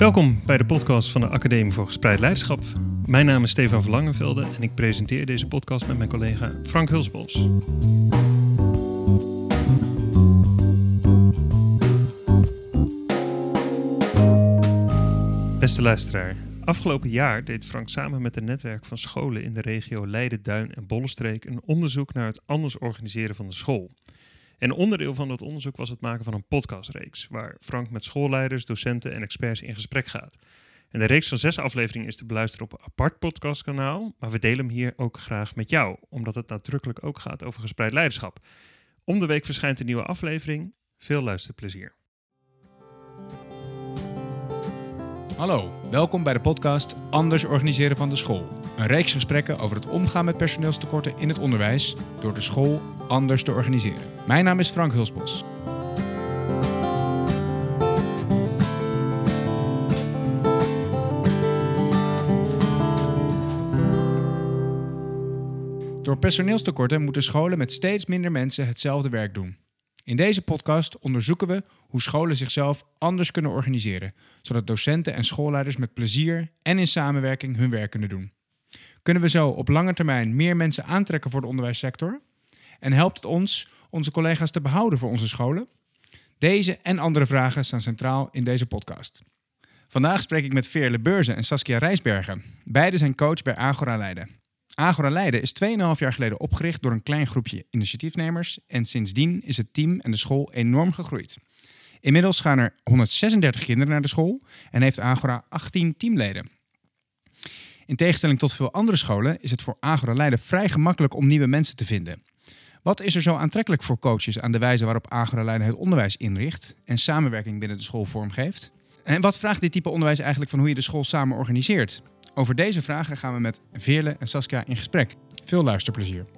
Welkom bij de podcast van de Academie voor Gespreid Leiderschap. Mijn naam is Stefan Verlangenvelde en ik presenteer deze podcast met mijn collega Frank Hulsbos. Beste luisteraar, afgelopen jaar deed Frank samen met een netwerk van scholen in de regio Leiden, Duin en Bollenstreek een onderzoek naar het anders organiseren van de school. En onderdeel van dat onderzoek was het maken van een podcastreeks, waar Frank met schoolleiders, docenten en experts in gesprek gaat. En de reeks van zes afleveringen is te beluisteren op een apart podcastkanaal, maar we delen hem hier ook graag met jou, omdat het nadrukkelijk ook gaat over gespreid leiderschap. Om de week verschijnt een nieuwe aflevering. Veel luisterplezier. Hallo, welkom bij de podcast Anders organiseren van de school. Een reeks gesprekken over het omgaan met personeelstekorten in het onderwijs door de school anders te organiseren. Mijn naam is Frank Hulsbos. Door personeelstekorten moeten scholen met steeds minder mensen hetzelfde werk doen. In deze podcast onderzoeken we hoe scholen zichzelf anders kunnen organiseren, zodat docenten en schoolleiders met plezier en in samenwerking hun werk kunnen doen. Kunnen we zo op lange termijn meer mensen aantrekken voor de onderwijssector? En helpt het ons onze collega's te behouden voor onze scholen? Deze en andere vragen staan centraal in deze podcast. Vandaag spreek ik met Veerle Beurzen en Saskia Rijsbergen. Beide zijn coach bij Agora Leiden. Agora Leiden is 2,5 jaar geleden opgericht door een klein groepje initiatiefnemers en sindsdien is het team en de school enorm gegroeid. Inmiddels gaan er 136 kinderen naar de school en heeft Agora 18 teamleden. In tegenstelling tot veel andere scholen is het voor Agora Leiden vrij gemakkelijk om nieuwe mensen te vinden. Wat is er zo aantrekkelijk voor coaches aan de wijze waarop Agora Leiden het onderwijs inricht en samenwerking binnen de school vormgeeft? En wat vraagt dit type onderwijs eigenlijk van hoe je de school samen organiseert? Over deze vragen gaan we met Veerle en Saskia in gesprek. Veel luisterplezier.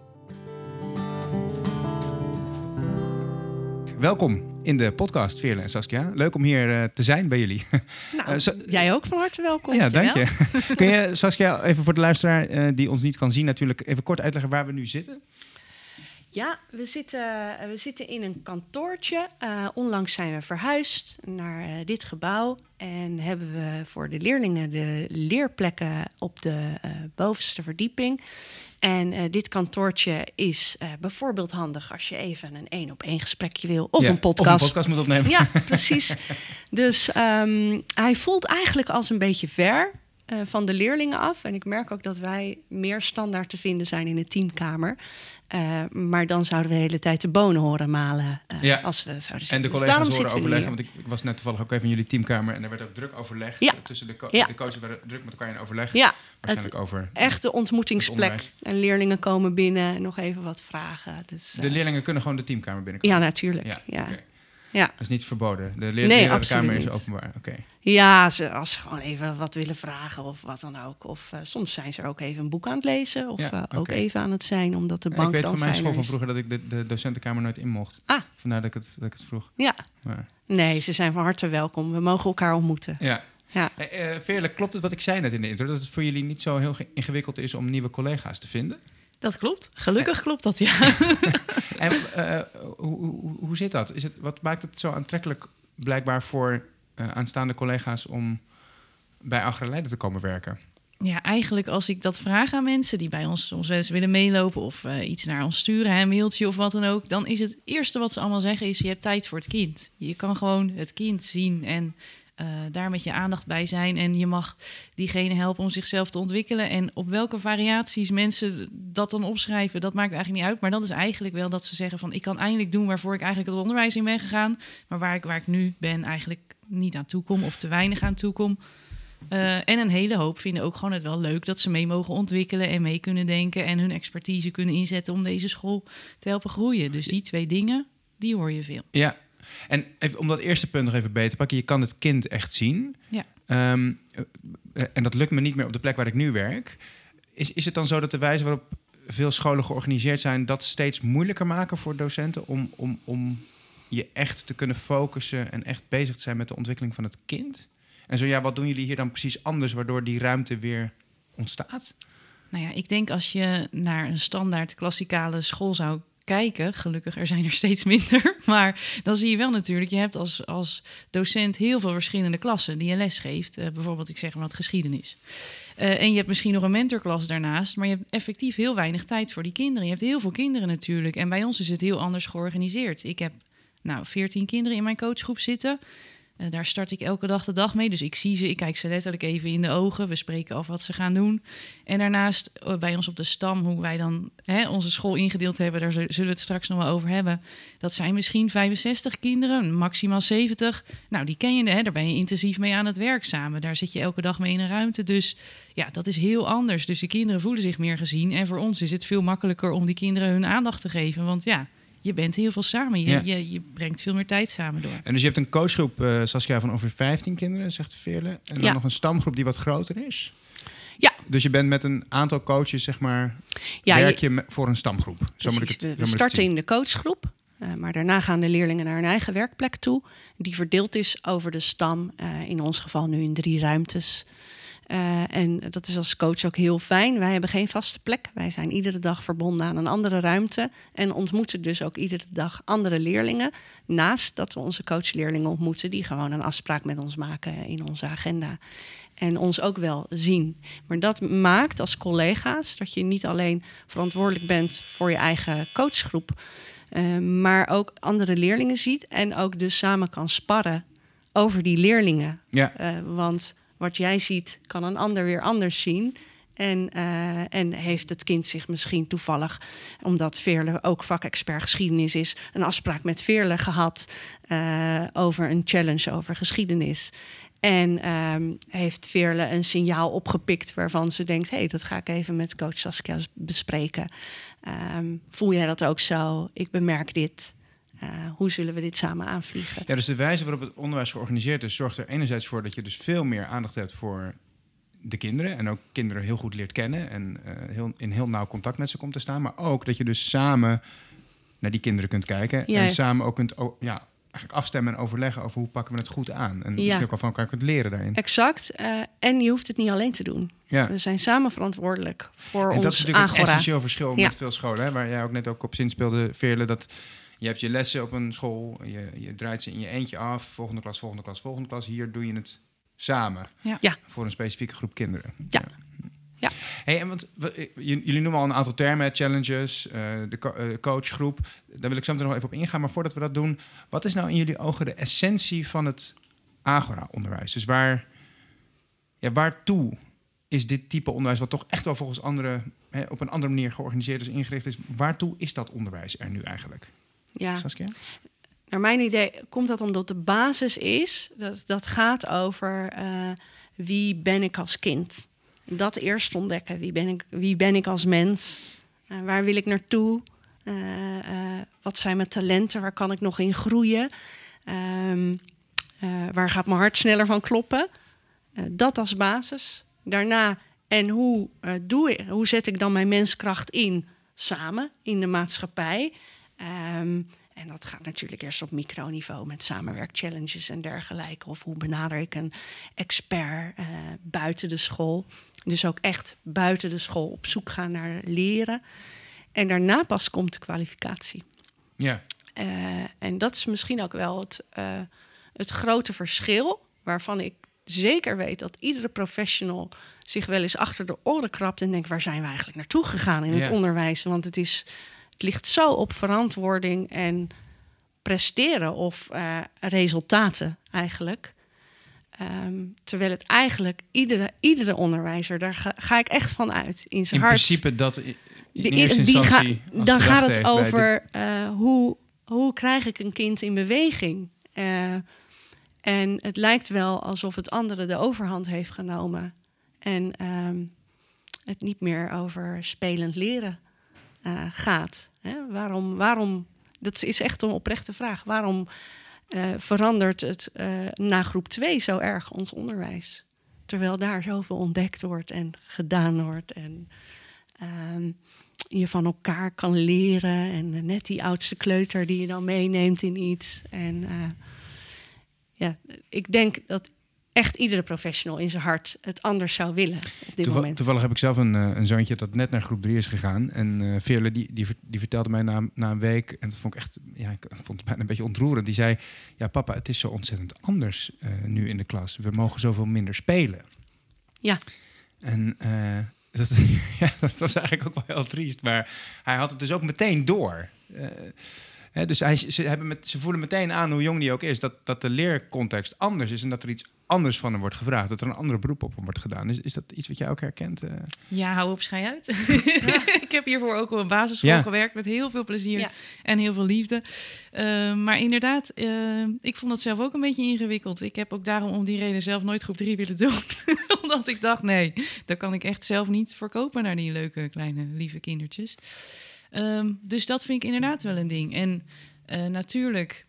Welkom in de podcast, Veerle en Saskia. Leuk om hier uh, te zijn bij jullie. Nou, uh, jij ook van harte welkom. Ja, dank je. Kun je, Saskia, even voor de luisteraar uh, die ons niet kan zien natuurlijk, even kort uitleggen waar we nu zitten? Ja, we zitten, we zitten in een kantoortje. Uh, onlangs zijn we verhuisd naar uh, dit gebouw. En hebben we voor de leerlingen de leerplekken op de uh, bovenste verdieping. En dit kantoortje is bijvoorbeeld handig als je even een één op één gesprekje wil. Of ja, een podcast. Of een podcast moet opnemen. Ja, precies. dus um, hij voelt eigenlijk als een beetje ver. Uh, van de leerlingen af. En ik merk ook dat wij meer standaard te vinden zijn in de teamkamer. Uh, maar dan zouden we de hele tijd de bonen horen malen. Uh, ja. als we zouden en de dus collega's horen overleggen. Want ik, ik, was net toevallig ook even in jullie teamkamer. En er werd ook druk overleg. Ja. Tussen de, co ja. de coaches werden druk met elkaar in overleg. Ja. Waarschijnlijk over. Echte ontmoetingsplek. En leerlingen komen binnen en nog even wat vragen. Dus, de leerlingen kunnen gewoon de teamkamer binnenkomen? Ja, natuurlijk. Ja. ja. Okay. Ja. Dat is niet verboden. De leer nee, lerarenkamer is openbaar. Oké. Okay. Ja, ze, als ze gewoon even wat willen vragen of wat dan ook. Of uh, soms zijn ze er ook even een boek aan het lezen. Of ja, uh, okay. ook even aan het zijn, omdat de bank Ik weet van mijn school van vroeger dat ik de, de docentenkamer nooit in mocht. Ah. Vandaar dat ik het, dat ik het vroeg. Ja. Maar. Nee, ze zijn van harte welkom. We mogen elkaar ontmoeten. Ja. Ja. Hey, uh, Veerle, klopt het wat ik zei net in de intro? Dat het voor jullie niet zo heel ingewikkeld is om nieuwe collega's te vinden? Dat klopt. Gelukkig klopt dat, ja. en uh, hoe, hoe, hoe zit dat? Is het, wat maakt het zo aantrekkelijk blijkbaar voor uh, aanstaande collega's om bij Agraleiden te komen werken? Ja, eigenlijk als ik dat vraag aan mensen die bij ons soms wel eens willen meelopen of uh, iets naar ons sturen, een mailtje of wat dan ook, dan is het eerste wat ze allemaal zeggen is: je hebt tijd voor het kind. Je kan gewoon het kind zien en uh, daar met je aandacht bij zijn. En je mag diegene helpen om zichzelf te ontwikkelen. En op welke variaties mensen dat dan opschrijven, dat maakt eigenlijk niet uit. Maar dat is eigenlijk wel dat ze zeggen van... ik kan eindelijk doen waarvoor ik eigenlijk het onderwijs in ben gegaan... maar waar ik, waar ik nu ben eigenlijk niet aan toe kom of te weinig aan toe kom. Uh, en een hele hoop vinden ook gewoon het wel leuk dat ze mee mogen ontwikkelen... en mee kunnen denken en hun expertise kunnen inzetten... om deze school te helpen groeien. Dus die twee dingen, die hoor je veel. Ja, en even, om dat eerste punt nog even beter te pakken, je kan het kind echt zien. Ja. Um, en dat lukt me niet meer op de plek waar ik nu werk. Is, is het dan zo dat de wijze waarop veel scholen georganiseerd zijn, dat steeds moeilijker maken voor docenten om, om, om je echt te kunnen focussen en echt bezig te zijn met de ontwikkeling van het kind? En zo ja, wat doen jullie hier dan precies anders, waardoor die ruimte weer ontstaat? Nou ja, ik denk als je naar een standaard klassikale school zou kijken. Gelukkig, er zijn er steeds minder. Maar dan zie je wel natuurlijk, je hebt als, als docent heel veel verschillende klassen die je les geeft. Eh, bijvoorbeeld, ik zeg maar wat geschiedenis. Uh, en je hebt misschien nog een mentorklas daarnaast, maar je hebt effectief heel weinig tijd voor die kinderen. Je hebt heel veel kinderen natuurlijk. En bij ons is het heel anders georganiseerd. Ik heb nou 14 kinderen in mijn coachgroep zitten. Uh, daar start ik elke dag de dag mee. Dus ik zie ze, ik kijk ze letterlijk even in de ogen. We spreken af wat ze gaan doen. En daarnaast uh, bij ons op de stam, hoe wij dan hè, onze school ingedeeld hebben, daar zullen we het straks nog wel over hebben. Dat zijn misschien 65 kinderen, maximaal 70. Nou, die ken je, hè, daar ben je intensief mee aan het werk samen. Daar zit je elke dag mee in een ruimte. Dus ja, dat is heel anders. Dus de kinderen voelen zich meer gezien. En voor ons is het veel makkelijker om die kinderen hun aandacht te geven. Want ja, je bent heel veel samen. Je, Ja. je, je brengt veel meer tijd samen door. En dus je hebt een coachgroep, eh, Saskia, van ongeveer 15 kinderen, zegt Veerle. En dan Ja. nog een stamgroep die wat groter is. Ja. Dus je bent met een aantal coaches, zeg maar, Ja, werk je- voor een stamgroep. Zo moet ik het, we we starten in de coachgroep. eh, maar daarna gaan de leerlingen naar hun eigen werkplek toe. Die verdeeld is over de stam. eh, in ons geval nu in drie ruimtes. Eh, en dat is als coach ook heel fijn. Wij hebben geen vaste plek. Wij zijn iedere dag verbonden aan een andere ruimte. En ontmoeten dus ook iedere dag andere leerlingen. Naast dat we onze coachleerlingen ontmoeten, die gewoon een afspraak met ons maken in onze agenda. En ons ook wel zien. Maar dat maakt als collega's dat je niet alleen verantwoordelijk bent voor je eigen coachgroep, eh, maar ook andere leerlingen ziet en ook dus samen kan sparren over die leerlingen. Ja. Eh, want wat jij ziet, kan een ander weer anders zien. En, eh, en heeft het kind zich misschien toevallig, omdat Veerle ook vakexpert geschiedenis is, een afspraak met Veerle gehad eh, over een challenge over geschiedenis. En ehm, heeft Veerle een signaal opgepikt waarvan ze denkt: hé, hey, dat ga ik even met coach Saskia bespreken. Ehm, voel jij dat ook zo? Ik bemerk dit. Eh, hoe zullen we dit samen aanvliegen? Ja, dus de wijze waarop het onderwijs georganiseerd is, zorgt er enerzijds voor dat je dus veel meer aandacht hebt voor de kinderen. En ook kinderen heel goed leert kennen en eh, heel, in heel nauw contact met ze komt te staan. Maar ook dat je dus samen naar die kinderen kunt kijken. Ja. En samen ook kunt ja, eigenlijk afstemmen en overleggen over hoe pakken we het goed aan. En misschien ook wel van elkaar kunt leren daarin. Exact. eh, en je hoeft het niet alleen te doen. Ja. We zijn samen verantwoordelijk voor En ons dat is natuurlijk een essentieel verschil met veel scholen. Hè, waar jij ook net ook op zin speelde, Veerle, dat je hebt je lessen op een school, je, je draait ze in je eentje af, volgende klas, volgende klas, volgende klas. Hier doe je het samen. Ja. Ja. Voor een specifieke groep kinderen. Ja. Ja. Hey, en want we- eh, jullie noemen al een aantal termen, challenges, eh, de co- eh, coachgroep. Daar wil ik zo meteen nog even op ingaan. Maar voordat we dat doen, wat is nou in jullie ogen de essentie van het Agora-onderwijs? Dus waar, ja, waartoe is dit type onderwijs, wat toch echt wel volgens anderen hè, op een andere manier georganiseerd is, ingericht is, waartoe is dat onderwijs er nu eigenlijk? Ja. Saskia? Naar mijn idee komt dat omdat de basis is, dat, dat gaat over eh, wie ben ik als kind. Dat eerst ontdekken. Wie ben ik, wie ben ik als mens? Eh, waar wil ik naartoe? Eh, wat zijn mijn talenten? Waar kan ik nog in groeien? Ehm, eh, waar gaat mijn hart sneller van kloppen? Dat als basis. Daarna, en hoe, doe ik, hoe zet ik dan mijn menskracht in samen in de maatschappij? Ehm, en dat gaat natuurlijk eerst op microniveau met samenwerkchallenges en dergelijke. Of hoe benader ik een expert eh, buiten de school. Dus ook echt buiten de school op zoek gaan naar leren. En daarna pas komt de kwalificatie. Ja. Eh, en dat is misschien ook wel het, eh, het grote verschil, waarvan ik zeker weet dat iedere professional zich wel eens achter de oren krabt en denkt: waar zijn we eigenlijk naartoe gegaan in het Ja. onderwijs? Want het, is, het ligt zo op verantwoording en presteren of eh, resultaten eigenlijk. Ehm, terwijl het eigenlijk iedere, iedere onderwijzer, daar ga, ga ik echt van uit. In zijn In hart principe dat in de- eerste die ga- dan gaat het dit- over eh, hoe, hoe krijg ik een kind in beweging. Eh, en het lijkt wel alsof het andere de overhand heeft genomen. En ehm, het niet meer over spelend leren eh, gaat. Hè? Waarom, waarom, dat is echt een oprechte vraag. Waarom eh, verandert het eh, na groep 2 zo erg ons onderwijs? Terwijl daar zoveel ontdekt wordt en gedaan wordt. En ehm, je van elkaar kan leren. En net die oudste kleuter die je dan meeneemt in iets. En ja, ik denk dat echt iedere professional in zijn hart het anders zou willen op dit Toeval- moment. toevallig heb ik zelf een, eh, een zoontje dat net naar groep 3 is gegaan. En Veerle, die, die, die vertelde mij na, na een week, en dat vond ik echt, ja, ik vond het bijna een beetje ontroerend. Die zei, ja papa, het is zo ontzettend anders eh, nu in de klas. We mogen zoveel minder spelen. Ja. En dat, ja, dat was eigenlijk ook wel heel triest. Maar hij had het dus ook meteen door. Hè, dus hij, ze, hebben met, ze voelen meteen aan, hoe jong die ook is, dat, dat de leercontext anders is en dat er iets anders van hem wordt gevraagd. Dat er een andere beroep op hem wordt gedaan. Is, is dat iets wat jij ook herkent? eh? Ja, hou op, schei uit. ik heb hiervoor ook op een basisschool Ja. gewerkt met heel veel plezier Ja. en heel veel liefde. Eh, maar inderdaad, eh, ik vond dat zelf ook een beetje ingewikkeld. Ik heb ook daarom om die reden zelf nooit groep 3 willen doen. Omdat ik dacht, nee, dat kan ik echt zelf niet verkopen naar die leuke kleine lieve kindertjes. Ehm, dus dat vind ik inderdaad wel een ding. En eh, natuurlijk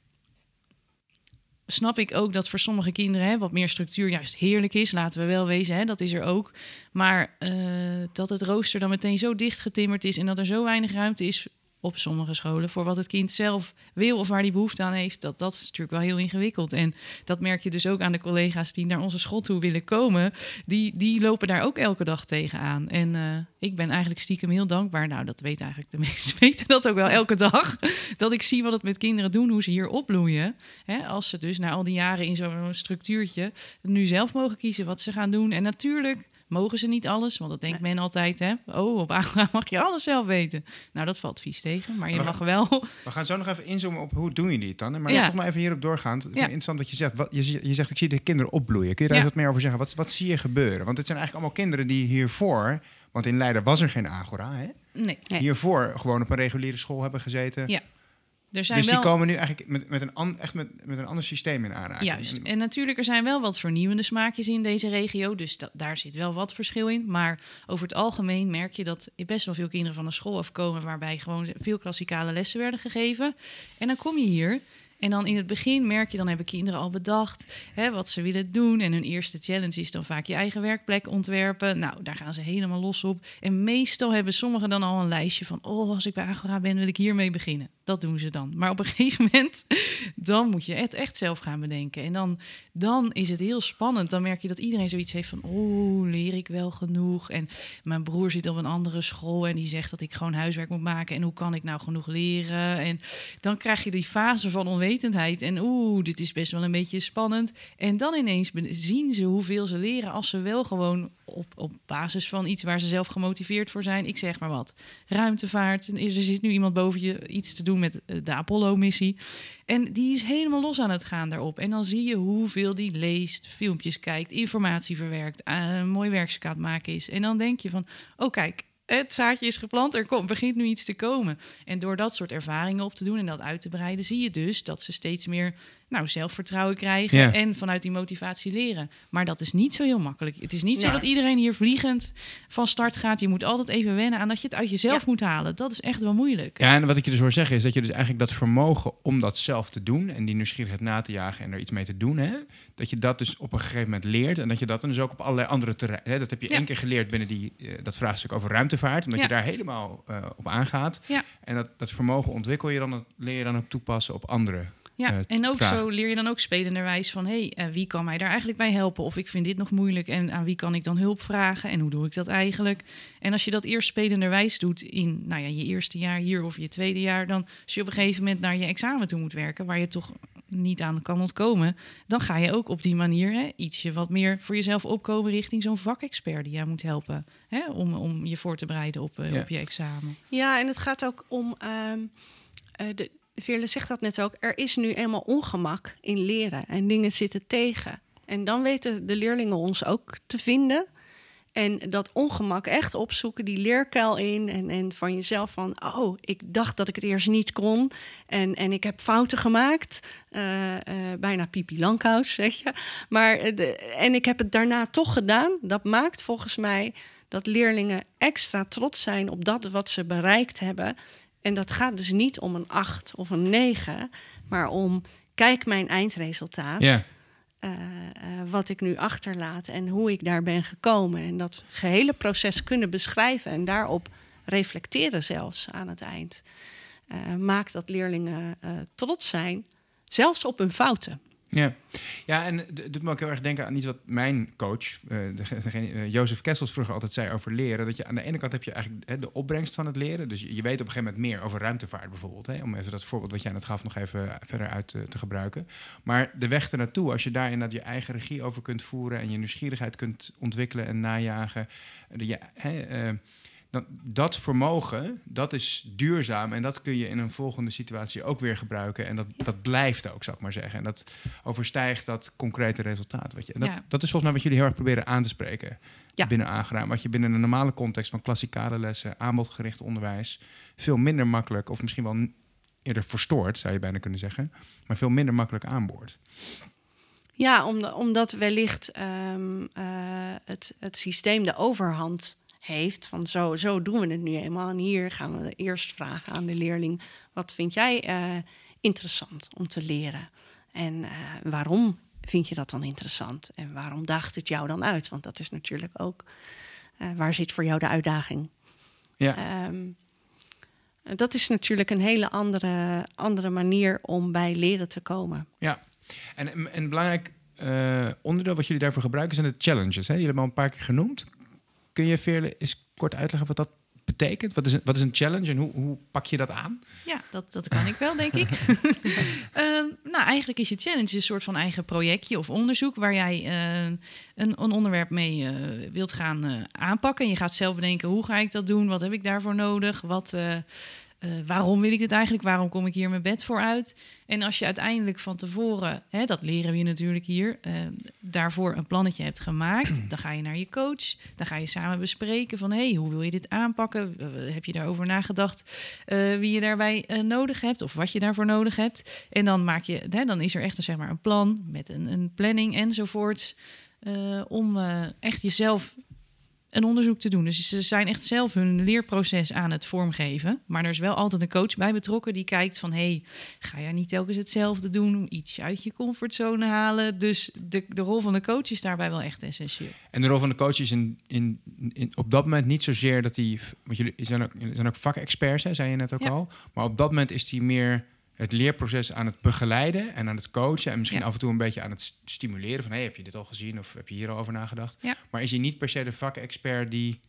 snap ik ook dat voor sommige kinderen hè, wat meer structuur juist heerlijk is. Laten we wel wezen, hè, dat is er ook. Maar eh, dat het rooster dan meteen zo dicht getimmerd is en dat er zo weinig ruimte is op sommige scholen voor wat het kind zelf wil of waar die behoefte aan heeft, dat, dat is natuurlijk wel heel ingewikkeld. En dat merk je dus ook aan de collega's die naar onze school toe willen komen. Die, die lopen daar ook elke dag tegenaan. En eh, ik ben eigenlijk stiekem heel dankbaar. Nou, dat weten eigenlijk de meesten weten dat ook wel elke dag. Dat ik zie wat het met kinderen doen, hoe ze hier opbloeien. Hè, als ze dus na al die jaren in zo'n structuurtje nu zelf mogen kiezen wat ze gaan doen. En natuurlijk mogen ze niet alles, want dat denkt men altijd. Hè? Oh, op Agora mag je alles zelf weten. Nou, dat valt vies tegen, maar je mag wel. We gaan zo nog even inzoomen op hoe doen jullie het dan. hè? Maar Ja. toch maar even hierop doorgaan. Ja. interessant dat je zegt, wat, je, je zegt, ik zie de kinderen opbloeien. Kun je daar Ja. eens wat meer over zeggen? Wat, wat zie je gebeuren? Want het zijn eigenlijk allemaal kinderen die hiervoor, want in Leiden was er geen Agora, hè? Nee, Nee. hiervoor gewoon op een reguliere school hebben gezeten. Ja, er zijn Dus wel... die komen nu eigenlijk met, met, een, an, echt met, met een ander systeem in aanraking. Juist. En- En natuurlijk, er zijn wel wat vernieuwende smaakjes in deze regio. Dus da- daar zit wel wat verschil in. Maar over het algemeen merk je dat best wel veel kinderen van de school afkomen... waarbij gewoon veel klassikale lessen werden gegeven. En dan kom je hier... En dan in het begin merk je, dan hebben kinderen al bedacht hè, wat ze willen doen. En hun eerste challenge is dan vaak je eigen werkplek ontwerpen. Nou, daar gaan ze helemaal los op. En meestal hebben sommigen dan al een lijstje van... oh, als ik bij Agora ben, wil ik hiermee beginnen. Dat doen ze dan. Maar op een gegeven moment, dan moet je het echt zelf gaan bedenken. En dan, dan is het heel spannend. Dan merk je dat iedereen zoiets heeft van... oh, leer ik wel genoeg? En mijn broer zit op een andere school... en die zegt dat ik gewoon huiswerk moet maken. En hoe kan ik nou genoeg leren? En dan krijg je die fase van onwetendheid. En oeh, dit is best wel een beetje spannend. En dan ineens zien ze hoeveel ze leren... als ze wel gewoon op, op basis van iets waar ze zelf gemotiveerd voor zijn... ik zeg maar wat, ruimtevaart. Er zit nu iemand boven je iets te doen met eh, de Apollo-missie. En die is helemaal los aan het gaan daarop. En dan zie je hoeveel die leest, filmpjes kijkt, informatie verwerkt, eh, een mooi werkstuk aan maken is. En dan denk je van, oh kijk, het zaadje is geplant, er komt, begint nu iets te komen. En door dat soort ervaringen op te doen en dat uit te breiden, zie je dus dat ze steeds meer nou, zelfvertrouwen krijgen Ja. en vanuit die motivatie leren. Maar dat is niet zo heel makkelijk. Het is niet zo dat iedereen hier vliegend van start gaat. Je moet altijd even wennen aan dat je het uit jezelf Ja. moet halen. Dat is echt wel moeilijk. Ja, en wat ik je dus hoor zeggen is dat je dus eigenlijk dat vermogen om dat zelf te doen en die nieuwsgierigheid na te jagen en er iets mee te doen, hè, dat je dat dus op een gegeven moment leert en dat je dat dan dus ook op allerlei andere terreinen, hè, dat heb je Ja. één keer geleerd binnen die, eh, dat vraagstuk over ruimtevaart, omdat Ja. je daar helemaal eh, op aangaat. Ja. En dat, dat vermogen ontwikkel je dan, dat leer je dan ook toepassen op andere. Ja, eh, en ook vragen. zo leer je dan ook spelenderwijs van... hé, hey, eh, wie kan mij daar eigenlijk bij helpen? Of ik vind dit nog moeilijk en aan wie kan ik dan hulp vragen? En hoe doe ik dat eigenlijk? En als je dat eerst spelenderwijs doet in nou ja, je eerste jaar hier of je tweede jaar... dan als je op een gegeven moment naar je examen toe moet werken... waar je toch niet aan kan ontkomen... dan ga je ook op die manier hè, ietsje wat meer voor jezelf opkomen... richting zo'n vakexpert die jou moet helpen... Hè, om, om je voor te bereiden op, eh, Ja. op je examen. Ja, en het gaat ook om. ehm eh, de, Veerle zegt dat net ook. Er is nu eenmaal ongemak in leren en dingen zitten tegen. En dan weten de leerlingen ons ook te vinden. En dat ongemak echt opzoeken, die leerkuil in. En, en van jezelf van, oh, ik dacht dat ik het eerst niet kon. En, en ik heb fouten gemaakt. Eh, eh, bijna Pipi Lankhuis, zeg je. Maar, eh, en ik heb het daarna toch gedaan. Dat maakt volgens mij dat leerlingen extra trots zijn op dat wat ze bereikt hebben. En dat gaat dus niet om een 8 of een 9, maar om kijk mijn eindresultaat. Eh, eh, wat ik nu achterlaat en hoe ik daar ben gekomen. En dat gehele proces kunnen beschrijven en daarop reflecteren zelfs aan het eind. eh, maakt dat leerlingen trots zijn, zelfs op hun fouten. Ja, ja en doet me ook heel erg denken aan iets wat mijn coach, uh, degene, uh, Jozef Kessels, vroeger altijd zei over leren. Dat je aan de ene kant heb je eigenlijk hè, de opbrengst van het leren. Dus je, weet op een gegeven moment meer over ruimtevaart bijvoorbeeld. Hè, om even dat voorbeeld wat jij net gaf nog even verder uit te, gebruiken. Maar de weg ernaartoe, als je daarin dat je eigen regie over kunt voeren en je nieuwsgierigheid kunt ontwikkelen en najagen. Dat, dat vermogen, dat is duurzaam en dat kun je in een volgende situatie ook weer gebruiken. En dat, dat blijft ook, zou ik maar zeggen. En dat overstijgt dat concrete resultaat. Wat je, en dat, Ja. dat is volgens mij wat jullie heel erg proberen aan te spreken Ja. binnen aangeraam. Wat je binnen een normale context van klassikale lessen, aanbodgericht onderwijs, veel minder makkelijk, of misschien wel eerder verstoord, zou je bijna kunnen zeggen, maar veel minder makkelijk aanboord. Ja, om, omdat wellicht ehm, eh, het, het systeem de overhand heeft. Van zo, zo doen we het nu eenmaal. En hier gaan we eerst vragen aan de leerling: wat vind jij eh, interessant om te leren? En eh, waarom vind je dat dan interessant? En waarom daagt het jou dan uit? Want dat is natuurlijk ook eh, waar zit voor jou de uitdaging. Ja. Ehm, dat is natuurlijk een hele andere, andere manier om bij leren te komen. Ja, en en een belangrijk onderdeel wat jullie daarvoor gebruiken zijn de challenges. Hè? Jullie hebben al een paar keer genoemd. Kun je Veerle eens kort uitleggen wat dat betekent? Wat is een, wat is een challenge en hoe, hoe pak je dat aan? Ja, dat, dat kan ik wel, denk ik. Ehm, nou, eigenlijk is je challenge een soort van eigen projectje of onderzoek waar jij eh, een, een onderwerp mee eh, wilt gaan eh, aanpakken. En je gaat zelf bedenken, hoe ga ik dat doen? Wat heb ik daarvoor nodig? Wat, eh, waarom wil ik dit eigenlijk? Waarom kom ik hier mijn bed voor uit? En als je uiteindelijk van tevoren, hè, dat leren we je natuurlijk hier, eh, daarvoor een plannetje hebt gemaakt, dan ga je naar je coach, dan ga je samen bespreken van, hé, hey, hoe wil je dit aanpakken? Heb je daarover nagedacht eh, wie je daarbij nodig hebt of wat je daarvoor nodig hebt? En dan maak je, hè, dan is er echt een, zeg maar, een plan met een, een planning enzovoorts, om echt jezelf een onderzoek te doen. Dus ze zijn echt zelf hun leerproces aan het vormgeven. Maar er is wel altijd een coach bij betrokken die kijkt van... hey, ga jij niet telkens hetzelfde doen? Iets uit je comfortzone halen? Dus de, de rol van de coach is daarbij wel echt essentieel. En de rol van de coach is in, in, in, op dat moment niet zozeer dat die... Want jullie zijn ook, zijn ook vakexperts, hè, zei je net ook Ja. al. Maar op dat moment is die meer het leerproces aan het begeleiden en aan het coachen. En misschien Ja. af en toe een beetje aan het st- stimuleren van... hey, heb je dit al gezien of heb je hier al over nagedacht? Ja. Maar is hij niet per se de vakexpert die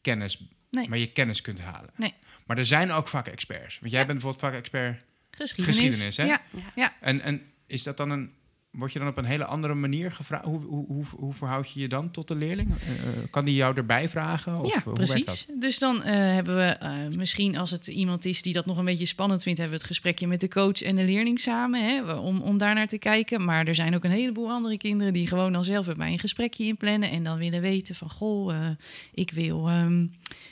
kennis... Nee. Maar je kennis kunt halen. Nee. Maar er zijn ook vakexperts. Want jij Ja. bent bijvoorbeeld vakexpert Geschiedenis. Geschiedenis, hè? Ja, Ja. ja. En, en is dat dan een. Word je dan op een hele andere manier gevraagd? Hoe, hoe, hoe, hoe verhoud je je dan tot de leerling? Eh, eh, kan die jou erbij vragen? Of, ja, eh, precies. Dus dan hebben we misschien, als het iemand is die dat nog een beetje spannend vindt, hebben we het gesprekje met de coach en de leerling samen, hè, om, om daar naar te kijken. Maar er zijn ook een heleboel andere kinderen die gewoon dan zelf met mij een gesprekje inplannen en dan willen weten van, goh, ik wil ehm,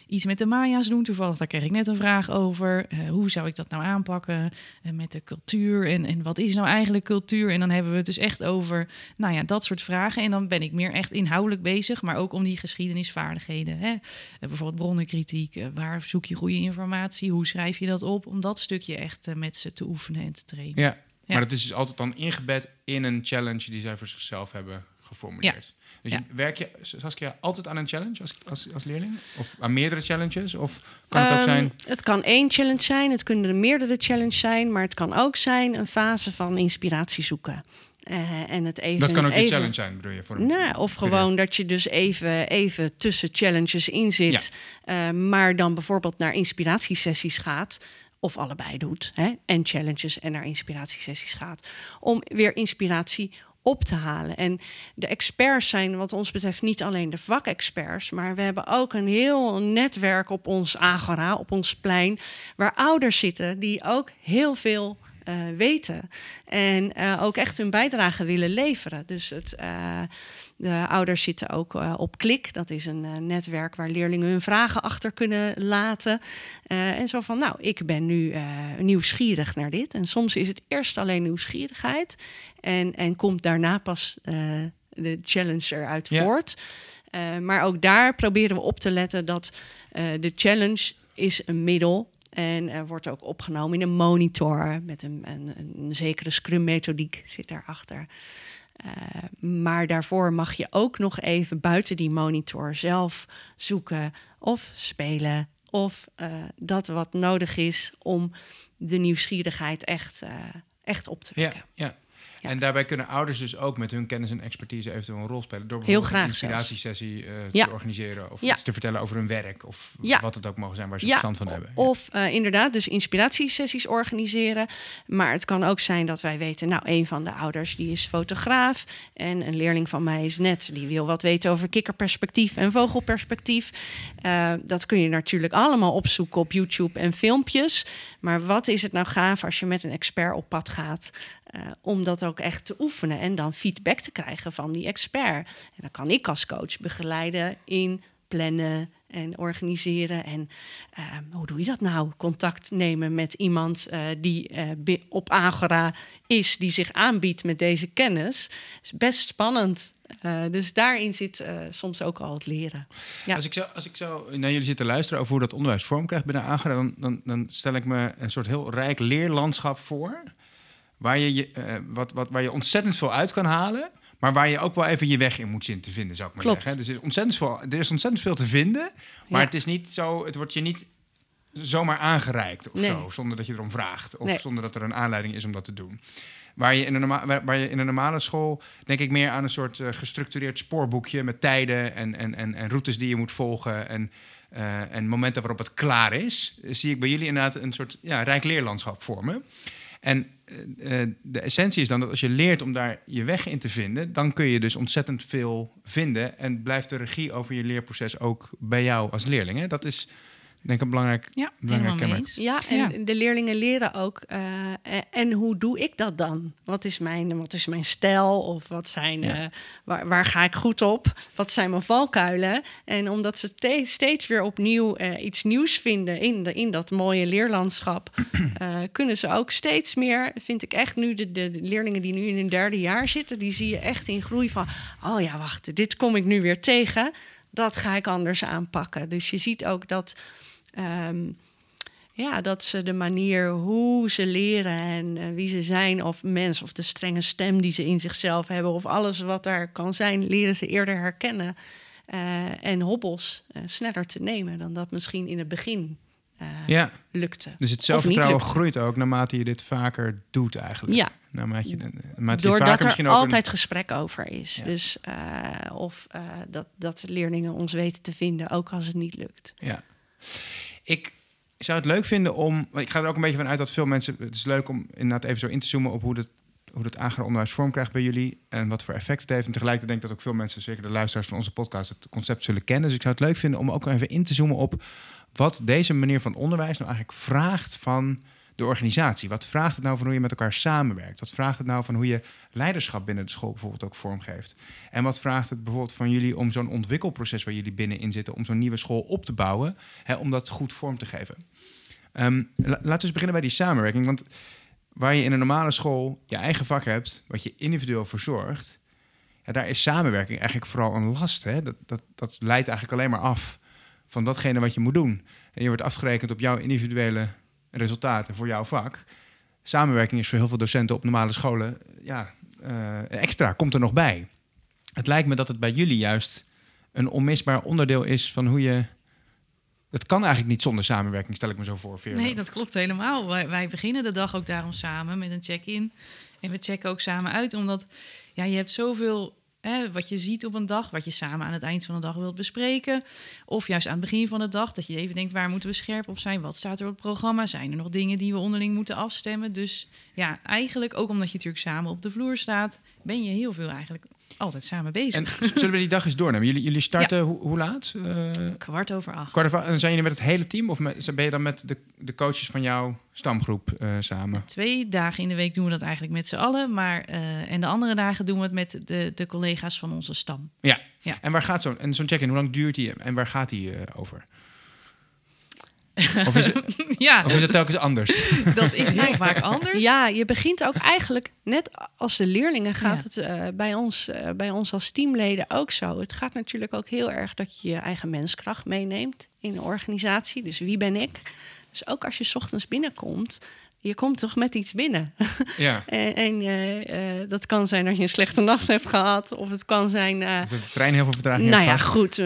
iets met de Maya's doen. Toevallig, daar kreeg ik net een vraag over. Hoe zou ik dat nou aanpakken met de cultuur en, en wat is nou eigenlijk cultuur? En dan hebben we het dus echt over nou ja, dat soort vragen. En dan ben ik meer echt inhoudelijk bezig, maar ook om die geschiedenisvaardigheden. Hè? Eh, bijvoorbeeld bronnenkritiek, eh, waar zoek je goede informatie, hoe schrijf je dat op? Om dat stukje echt eh, met ze te oefenen en te trainen. Ja, maar dat is dus altijd dan ingebed in een challenge die zij voor zichzelf hebben geformuleerd. Dus Ja. werk je, Saskia, altijd aan een challenge als, als, als leerling? Of aan meerdere challenges? Of kan het ook Ehm, zijn... Het kan één challenge zijn, het kunnen er meerdere challenges zijn, maar het kan ook zijn een fase van inspiratie zoeken. Eh, en het even, Dat kan ook je even- challenge zijn, bedoel je? Voor een, Nee, of gewoon dat je dus even, even tussen challenges in zit, eh, maar dan bijvoorbeeld naar inspiratiesessies gaat. Of allebei doet. Hè? En challenges en naar inspiratiesessies gaat. Om weer inspiratie op te halen. En de experts zijn wat ons betreft niet alleen de vakexperts, maar we hebben ook een heel netwerk op ons agora, op ons plein, waar ouders zitten die ook heel veel weten en eh, ook echt hun bijdrage willen leveren. Dus het, eh, de ouders zitten ook eh, op Klik. Dat is een eh, netwerk waar leerlingen hun vragen achter kunnen laten. Eh, en zo van, nou, ik ben nu eh, nieuwsgierig naar dit. En soms is het eerst alleen nieuwsgierigheid en, en komt daarna pas eh, de challenge eruit Ja. voort. Eh, maar ook daar proberen we op te letten dat eh, de challenge is een middel en er wordt ook opgenomen in een monitor met een, een, een zekere Scrum-methodiek zit daarachter. Eh, maar daarvoor mag je ook nog even buiten die monitor zelf zoeken of spelen of eh, dat wat nodig is om de nieuwsgierigheid echt, eh, echt op te wekken. ja. Ja. En daarbij kunnen ouders dus ook met hun kennis en expertise eventueel een rol spelen. Door Heel bijvoorbeeld graag een inspiratiesessie eh, Ja. te organiseren. Of iets te vertellen over hun werk. Of wat het ook mogen zijn waar ze verstand van hebben. Of eh, inderdaad, dus inspiratiesessies organiseren. Maar het kan ook zijn dat wij weten, nou, een van de ouders die is fotograaf. En een leerling van mij is net, die wil wat weten over kikkerperspectief en vogelperspectief. Eh, dat kun je natuurlijk allemaal opzoeken op YouTube en filmpjes. Maar wat is het nou gaaf als je met een expert op pad gaat? Eh, om dat ook echt te oefenen en dan feedback te krijgen van die expert. En dan kan ik als coach begeleiden in plannen en organiseren. En eh, hoe doe je dat nou? Contact nemen met iemand eh, die eh, op Agora is, die zich aanbiedt met deze kennis. is best spannend. Dus daarin zit soms ook al het leren. Als, ik zo, als ik zo naar jullie zit te luisteren over hoe dat onderwijs vorm krijgt binnen Agora, dan, dan, dan stel ik me een soort heel rijk leerlandschap voor. Waar je, je, eh, wat, wat, waar je ontzettend veel uit kan halen. Maar waar je ook wel even je weg in moet zien te vinden, zou ik maar Klopt. zeggen. Dus er is, ontzettend veel, er is ontzettend veel te vinden. Maar Ja. het is niet zo, het wordt je niet zomaar aangereikt of Nee. zo. Zonder dat je erom vraagt. Of Nee. zonder dat er een aanleiding is om dat te doen. Waar je, in een norma- waar, je in een normale school, denk ik meer aan een soort eh, gestructureerd spoorboekje met tijden en, en, en, en routes die je moet volgen en, eh, en momenten waarop het klaar is. Zie ik bij jullie inderdaad een soort ja, rijk leerlandschap vormen. En eh, eh, de essentie is dan dat als je leert om daar je weg in te vinden, dan kun je dus ontzettend veel vinden. En blijft de regie over je leerproces ook bij jou als leerling. Hè? Dat is denk een belangrijk. Ja, Belangrijk kenmerk. eens. Ja, en Ja. de leerlingen leren ook. eh, en, en hoe doe ik dat dan? Wat is mijn, wat is mijn stijl? Of wat zijn, Ja. eh, waar, waar ga ik goed op? Wat zijn mijn valkuilen? En omdat ze te- steeds weer opnieuw eh, iets nieuws vinden in, de, in dat mooie leerlandschap, eh, kunnen ze ook steeds meer, vind ik echt nu, de, de, de leerlingen die nu in hun derde jaar zitten, die zie je echt in groei van, oh ja, wacht, dit kom ik nu weer tegen. Dat ga ik anders aanpakken. Dus je ziet ook dat. Ehm, ja, dat ze de manier hoe ze leren en eh, wie ze zijn, of mens, of de strenge stem die ze in zichzelf hebben, of alles wat daar kan zijn, leren ze eerder herkennen. eh, en hobbels eh, sneller te nemen dan dat misschien in het begin Ja, lukte. dus het zelfvertrouwen groeit ook naarmate je dit vaker doet eigenlijk. Ja. Naarmate je, naarmate je Doordat vaker er misschien ook een- altijd gesprek over is. Ja. Dus, of dat, dat leerlingen ons weten te vinden, ook als het niet lukt. Ja. Ik zou het leuk vinden om... Ik ga er ook een beetje van uit dat veel mensen... Het is leuk om inderdaad even zo in te zoomen op hoe dat, hoe dat agere onderwijs vorm krijgt bij jullie... en wat voor effect het heeft. En tegelijkertijd denk ik dat ook veel mensen, zeker de luisteraars van onze podcast... het concept zullen kennen. Dus ik zou het leuk vinden om ook even in te zoomen op... wat deze manier van onderwijs nou eigenlijk vraagt van de organisatie. Wat vraagt het nou van hoe je met elkaar samenwerkt? Wat vraagt het nou van hoe je leiderschap binnen de school bijvoorbeeld ook vormgeeft? En wat vraagt het bijvoorbeeld van jullie om zo'n ontwikkelproces waar jullie binnenin zitten, om zo'n nieuwe school op te bouwen, hè, om dat goed vorm te geven? Ehm, la- laten we eens beginnen bij die samenwerking. Want waar je in een normale school je eigen vak hebt, wat je individueel verzorgt, ja, daar is samenwerking eigenlijk vooral een last. Hè? Dat, dat, dat leidt eigenlijk alleen maar af van datgene wat je moet doen. En je wordt afgerekend op jouw individuele resultaten voor jouw vak. Samenwerking is voor heel veel docenten op normale scholen ja, eh, extra, komt er nog bij. Het lijkt me dat het bij jullie juist een onmisbaar onderdeel is van hoe je. Het kan eigenlijk niet zonder samenwerking, stel ik me zo voor. Nee, dat klopt helemaal. Wij, wij beginnen de dag ook daarom samen met een check-in. En we checken ook samen uit, omdat ja, je hebt zoveel wat je ziet op een dag, wat je samen aan het eind van de dag wilt bespreken. Of juist aan het begin van de dag, dat je even denkt, waar moeten we scherp op zijn? Wat staat er op het programma? Zijn er nog dingen die we onderling moeten afstemmen? Dus ja, eigenlijk, ook omdat je natuurlijk samen op de vloer staat, ben je heel veel eigenlijk altijd samen bezig. En zullen we die dag eens doornemen? Jullie, jullie starten hoe, hoe laat? Eh, Kwart over acht. kwart over- en zijn jullie met het hele team of met, ben je dan met de, de coaches van jouw stamgroep eh, samen? Twee dagen in de week doen we dat eigenlijk met z'n allen. Maar, eh, en de andere dagen doen we het met de, de collega's van onze stam. Ja. Ja. En waar gaat zo'n en zo'n check-in? Hoe lang duurt die en waar gaat die over? Of is, het, ja, of is het telkens anders? dat is heel vaak anders. Ja, je begint ook eigenlijk, net als de leerlingen, gaat Ja. het eh, bij, ons, eh, bij ons als teamleden ook zo. Het gaat natuurlijk ook heel erg dat je je eigen menskracht meeneemt in een organisatie. Dus wie ben ik? Dus ook als je 's ochtends binnenkomt, je komt toch met iets binnen. ja. en en eh, eh, dat kan zijn dat je een slechte nacht hebt gehad, of het kan zijn. eh, Dat de trein heel veel vertraging nou ja, goed.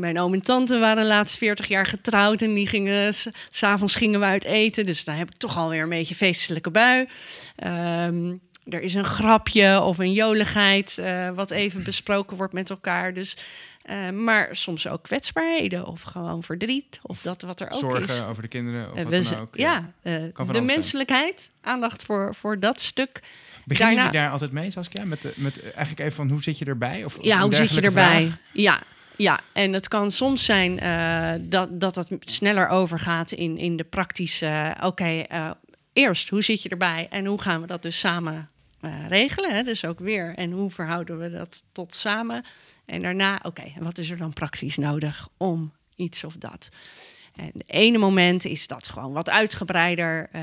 mijn oom en tante waren laatst 40 jaar getrouwd en die gingen, s- s'avonds gingen we uit eten. Dus daar heb ik toch alweer een beetje feestelijke bui. Ehm, er is een grapje of een joligheid wat even besproken wordt met elkaar. Dus, eh, maar soms ook kwetsbaarheden of gewoon verdriet of dat wat er ook Zorgen is. over de kinderen of Eh, wat dan ook. ja, eh, de zijn. menselijkheid, aandacht voor, voor dat stuk. Beginnen Daarna- jullie daar altijd mee, Saskia? Met, de- met eigenlijk even van hoe zit je erbij? Of, Ja, hoe zit je erbij? vraag? Ja, ja, en het kan soms zijn dat, dat het sneller overgaat in, in de praktische... Oké, eerst, hoe zit je erbij? En hoe gaan we dat dus samen eh, regelen? Hè? Dus ook weer, en hoe verhouden we dat tot samen? En daarna, oké, en wat is er dan praktisch nodig om iets of dat? En het ene moment is dat gewoon wat uitgebreider eh,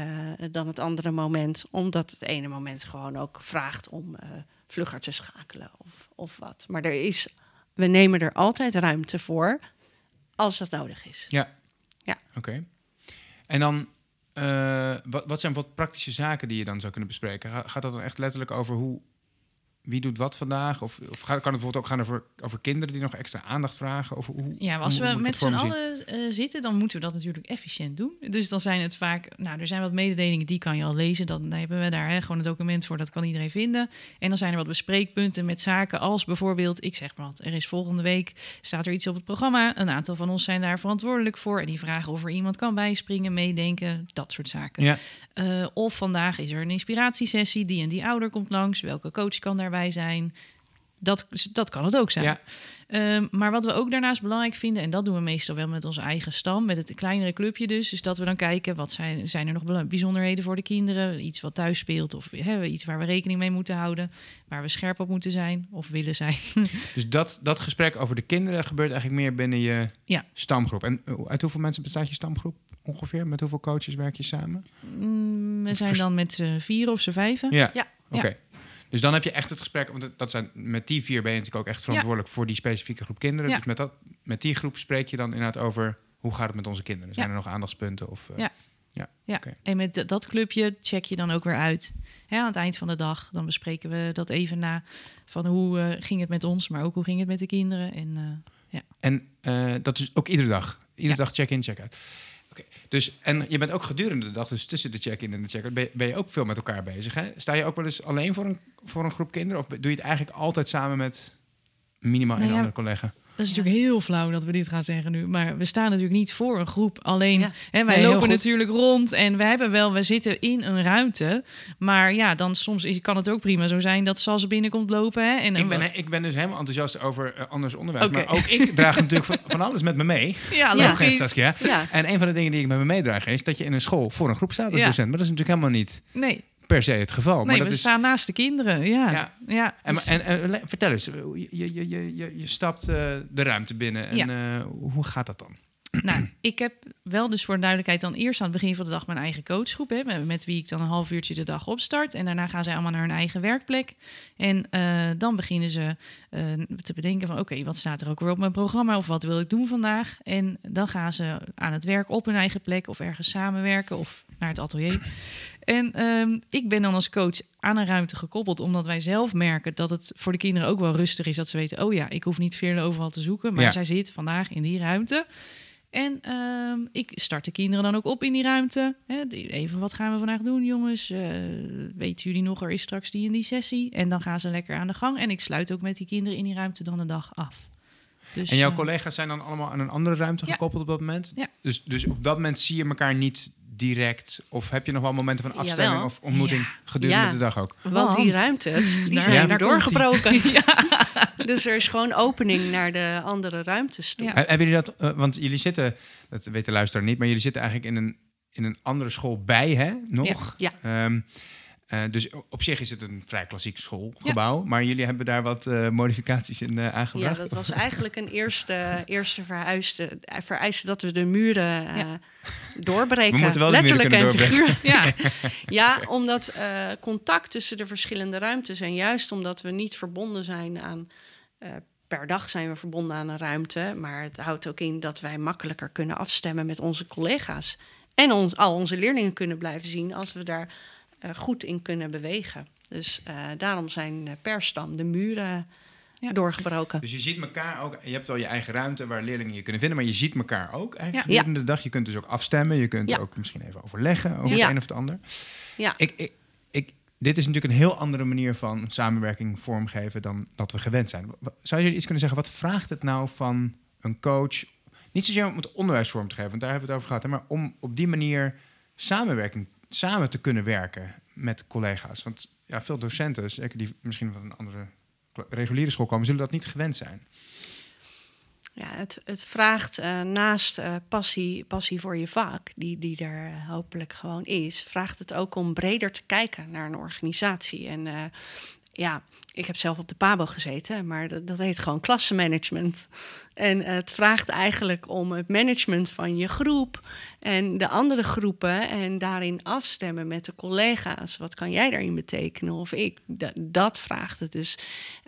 dan het andere moment. Omdat het ene moment gewoon ook vraagt om eh, vlugger te schakelen of, of wat. Maar er is, we nemen er altijd ruimte voor als dat nodig is. Ja. Ja. Oké. En dan, eh, wat, wat zijn wat praktische zaken die je dan zou kunnen bespreken? Ga- Gaat dat dan echt letterlijk over hoe, wie doet wat vandaag? Of, of gaat, kan het bijvoorbeeld ook gaan over, over kinderen die nog extra aandacht vragen? Of hoe, Ja, maar als hoe- hoe we met z'n allen eh, zitten, dan moeten we dat natuurlijk efficiënt doen. Dus dan zijn het vaak, nou, er zijn wat mededelingen, die kan je al lezen. Dan hebben we daar hè, gewoon een document voor, dat kan iedereen vinden. En dan zijn er wat bespreekpunten met zaken als bijvoorbeeld, ik zeg maar wat, er is volgende week, staat er iets op het programma. Een aantal van ons zijn daar verantwoordelijk voor. En die vragen of er iemand kan bijspringen, meedenken, dat soort zaken. Ja. Eh, of vandaag is er een inspiratiesessie, die en die ouder komt langs. Welke coach kan daarbij zijn? Dat, dat kan het ook zijn. Ja. Ehm, maar wat we ook daarnaast belangrijk vinden, en dat doen we meestal wel met onze eigen stam, met het kleinere clubje dus, is dat we dan kijken wat zijn, zijn er nog bijzonderheden voor de kinderen, iets wat thuis speelt of hè, iets waar we rekening mee moeten houden, waar we scherp op moeten zijn of willen zijn. Dus dat, dat gesprek over de kinderen gebeurt eigenlijk meer binnen je Ja. stamgroep. En eh, uit hoeveel mensen bestaat je stamgroep ongeveer? Met hoeveel coaches werk je samen? Mm, we zijn dan met z'n vier of z'n vijven. Ja. Ja. Oké. Dus dan heb je echt het gesprek, want dat zijn, met die vier ben je natuurlijk ook echt verantwoordelijk voor die specifieke groep kinderen. Ja. Dus met, dat, met die groep spreek je dan inderdaad over hoe gaat het met onze kinderen? Zijn Ja. er nog aandachtspunten? Of, eh, Ja. Ja, en met dat clubje check je dan ook weer uit. Hè, aan het eind van de dag, dan bespreken we dat even na. Van hoe eh, ging het met ons, maar ook hoe ging het met de kinderen. En eh, En eh, dat is ook iedere dag. Iedere Ja. dag check-in, check-out. Dus, en je bent ook gedurende de dag, dus tussen de check-in en de check-out, ben, je- ben je ook veel met elkaar bezig. Hè? Sta je ook wel eens alleen voor een, voor een groep kinderen? Of doe je het eigenlijk altijd samen met minimaal Nou één ja, andere collega? Dat is natuurlijk heel flauw dat we dit gaan zeggen nu. Maar we staan natuurlijk niet voor een groep. Alleen, Ja. hè, wij Nee, lopen natuurlijk rond en we hebben wel, we zitten in een ruimte. Maar ja, dan soms is, kan het ook prima zo zijn dat Sas binnenkomt lopen. Hè, en Ik ben, ik ben dus helemaal enthousiast over eh, anders onderwijs. Maar ook ik draag natuurlijk van, van alles met me mee. ja, logisch. Saskia. Ja, En een van de dingen die ik met me meedraag is dat je in een school voor een groep staat als Ja. docent. Maar dat is natuurlijk helemaal niet Nee, per se het geval. nee maar we dat is, staan naast de kinderen. Ja, Ja. ja. en, dus- en, en vertel eens, je, je, je, je, je stapt eh, de ruimte binnen. En eh, hoe gaat dat dan? Nou, ik heb wel dus voor de duidelijkheid dan eerst aan het begin van de dag mijn eigen coachgroep. Hè, met, wie ik dan een half uurtje de dag opstart. En daarna gaan zij allemaal naar hun eigen werkplek. En eh, dan beginnen ze eh, te bedenken van oké, wat staat er ook weer op mijn programma? Of wat wil ik doen vandaag? En dan gaan ze aan het werk op hun eigen plek of ergens samenwerken of naar het atelier. En ehm, ik ben dan als coach aan een ruimte gekoppeld, omdat wij zelf merken dat het voor de kinderen ook wel rustig is. Dat ze weten, oh ja, ik hoef niet veerle overal te zoeken, maar Ja. zij zit vandaag in die ruimte. En ehm, ik start de kinderen dan ook op in die ruimte. Hè, even, wat gaan we vandaag doen, jongens? Eh, weten jullie nog, er is straks die in die sessie. En dan gaan ze lekker aan de gang. En ik sluit ook met die kinderen in die ruimte dan de dag af. Dus, En jouw eh, collega's zijn dan allemaal aan een andere ruimte Ja. gekoppeld op dat moment? Ja. Dus, dus op dat moment zie je elkaar niet direct? Of heb je nog wel momenten van afstemming Jawel. of ontmoeting Ja. gedurende Ja. de dag ook? want die ruimtes, die Daar- zijn Ja. doorgebroken. Dus er is gewoon opening naar de andere ruimtes toe. Ja. He- Hebben jullie dat, eh, want jullie zitten, dat weet de luisteraar niet, maar jullie zitten eigenlijk in een, in een andere school bij, hè? Nog? Ja. Ehm, eh, dus op zich is het een vrij klassiek schoolgebouw, maar jullie hebben daar wat eh, modificaties in Ja, aangebracht. dat was eigenlijk een eerste, eerste vereiste, vereiste dat we de muren eh, Ja. doorbreken. We moeten wel de muren Letterlijk kunnen en figuurlijk. Ja, Ja, omdat eh, contact tussen de verschillende ruimtes en juist omdat we niet verbonden zijn aan. eh, per dag zijn we verbonden aan een ruimte, maar het houdt ook in dat wij makkelijker kunnen afstemmen met onze collega's. En ons, al onze leerlingen kunnen blijven zien als we daar goed in kunnen bewegen. Dus eh, daarom zijn eh, per stam de muren Ja. doorgebroken. Dus je ziet elkaar ook, je hebt wel je eigen ruimte waar leerlingen je kunnen vinden, maar je ziet elkaar ook eigenlijk Ja. de dag. Je kunt dus ook afstemmen, je kunt Ja. ook misschien even overleggen over Ja. het een of het ander. Ja. Ik, ik, ik, dit is natuurlijk een heel andere manier van samenwerking vormgeven dan dat we gewend zijn. Zou jullie iets kunnen zeggen? Wat vraagt het nou van een coach? Niet zozeer om het onderwijs vorm te geven, want daar hebben we het over gehad. Hè, maar om op die manier samenwerking, samen te kunnen werken met collega's. Want ja, veel docenten, zeker die misschien van een andere reguliere school komen, zullen dat niet gewend zijn. Ja, het, het vraagt eh, naast eh, passie, passie voor je vak, die, die er hopelijk gewoon is, vraagt het ook om breder te kijken naar een organisatie. En eh, ja, ik heb zelf op de PABO gezeten, maar dat, heet gewoon klassenmanagement. En het vraagt eigenlijk om het management van je groep en de andere groepen en daarin afstemmen met de collega's. Wat kan jij daarin betekenen of ik? Da- dat vraagt het dus.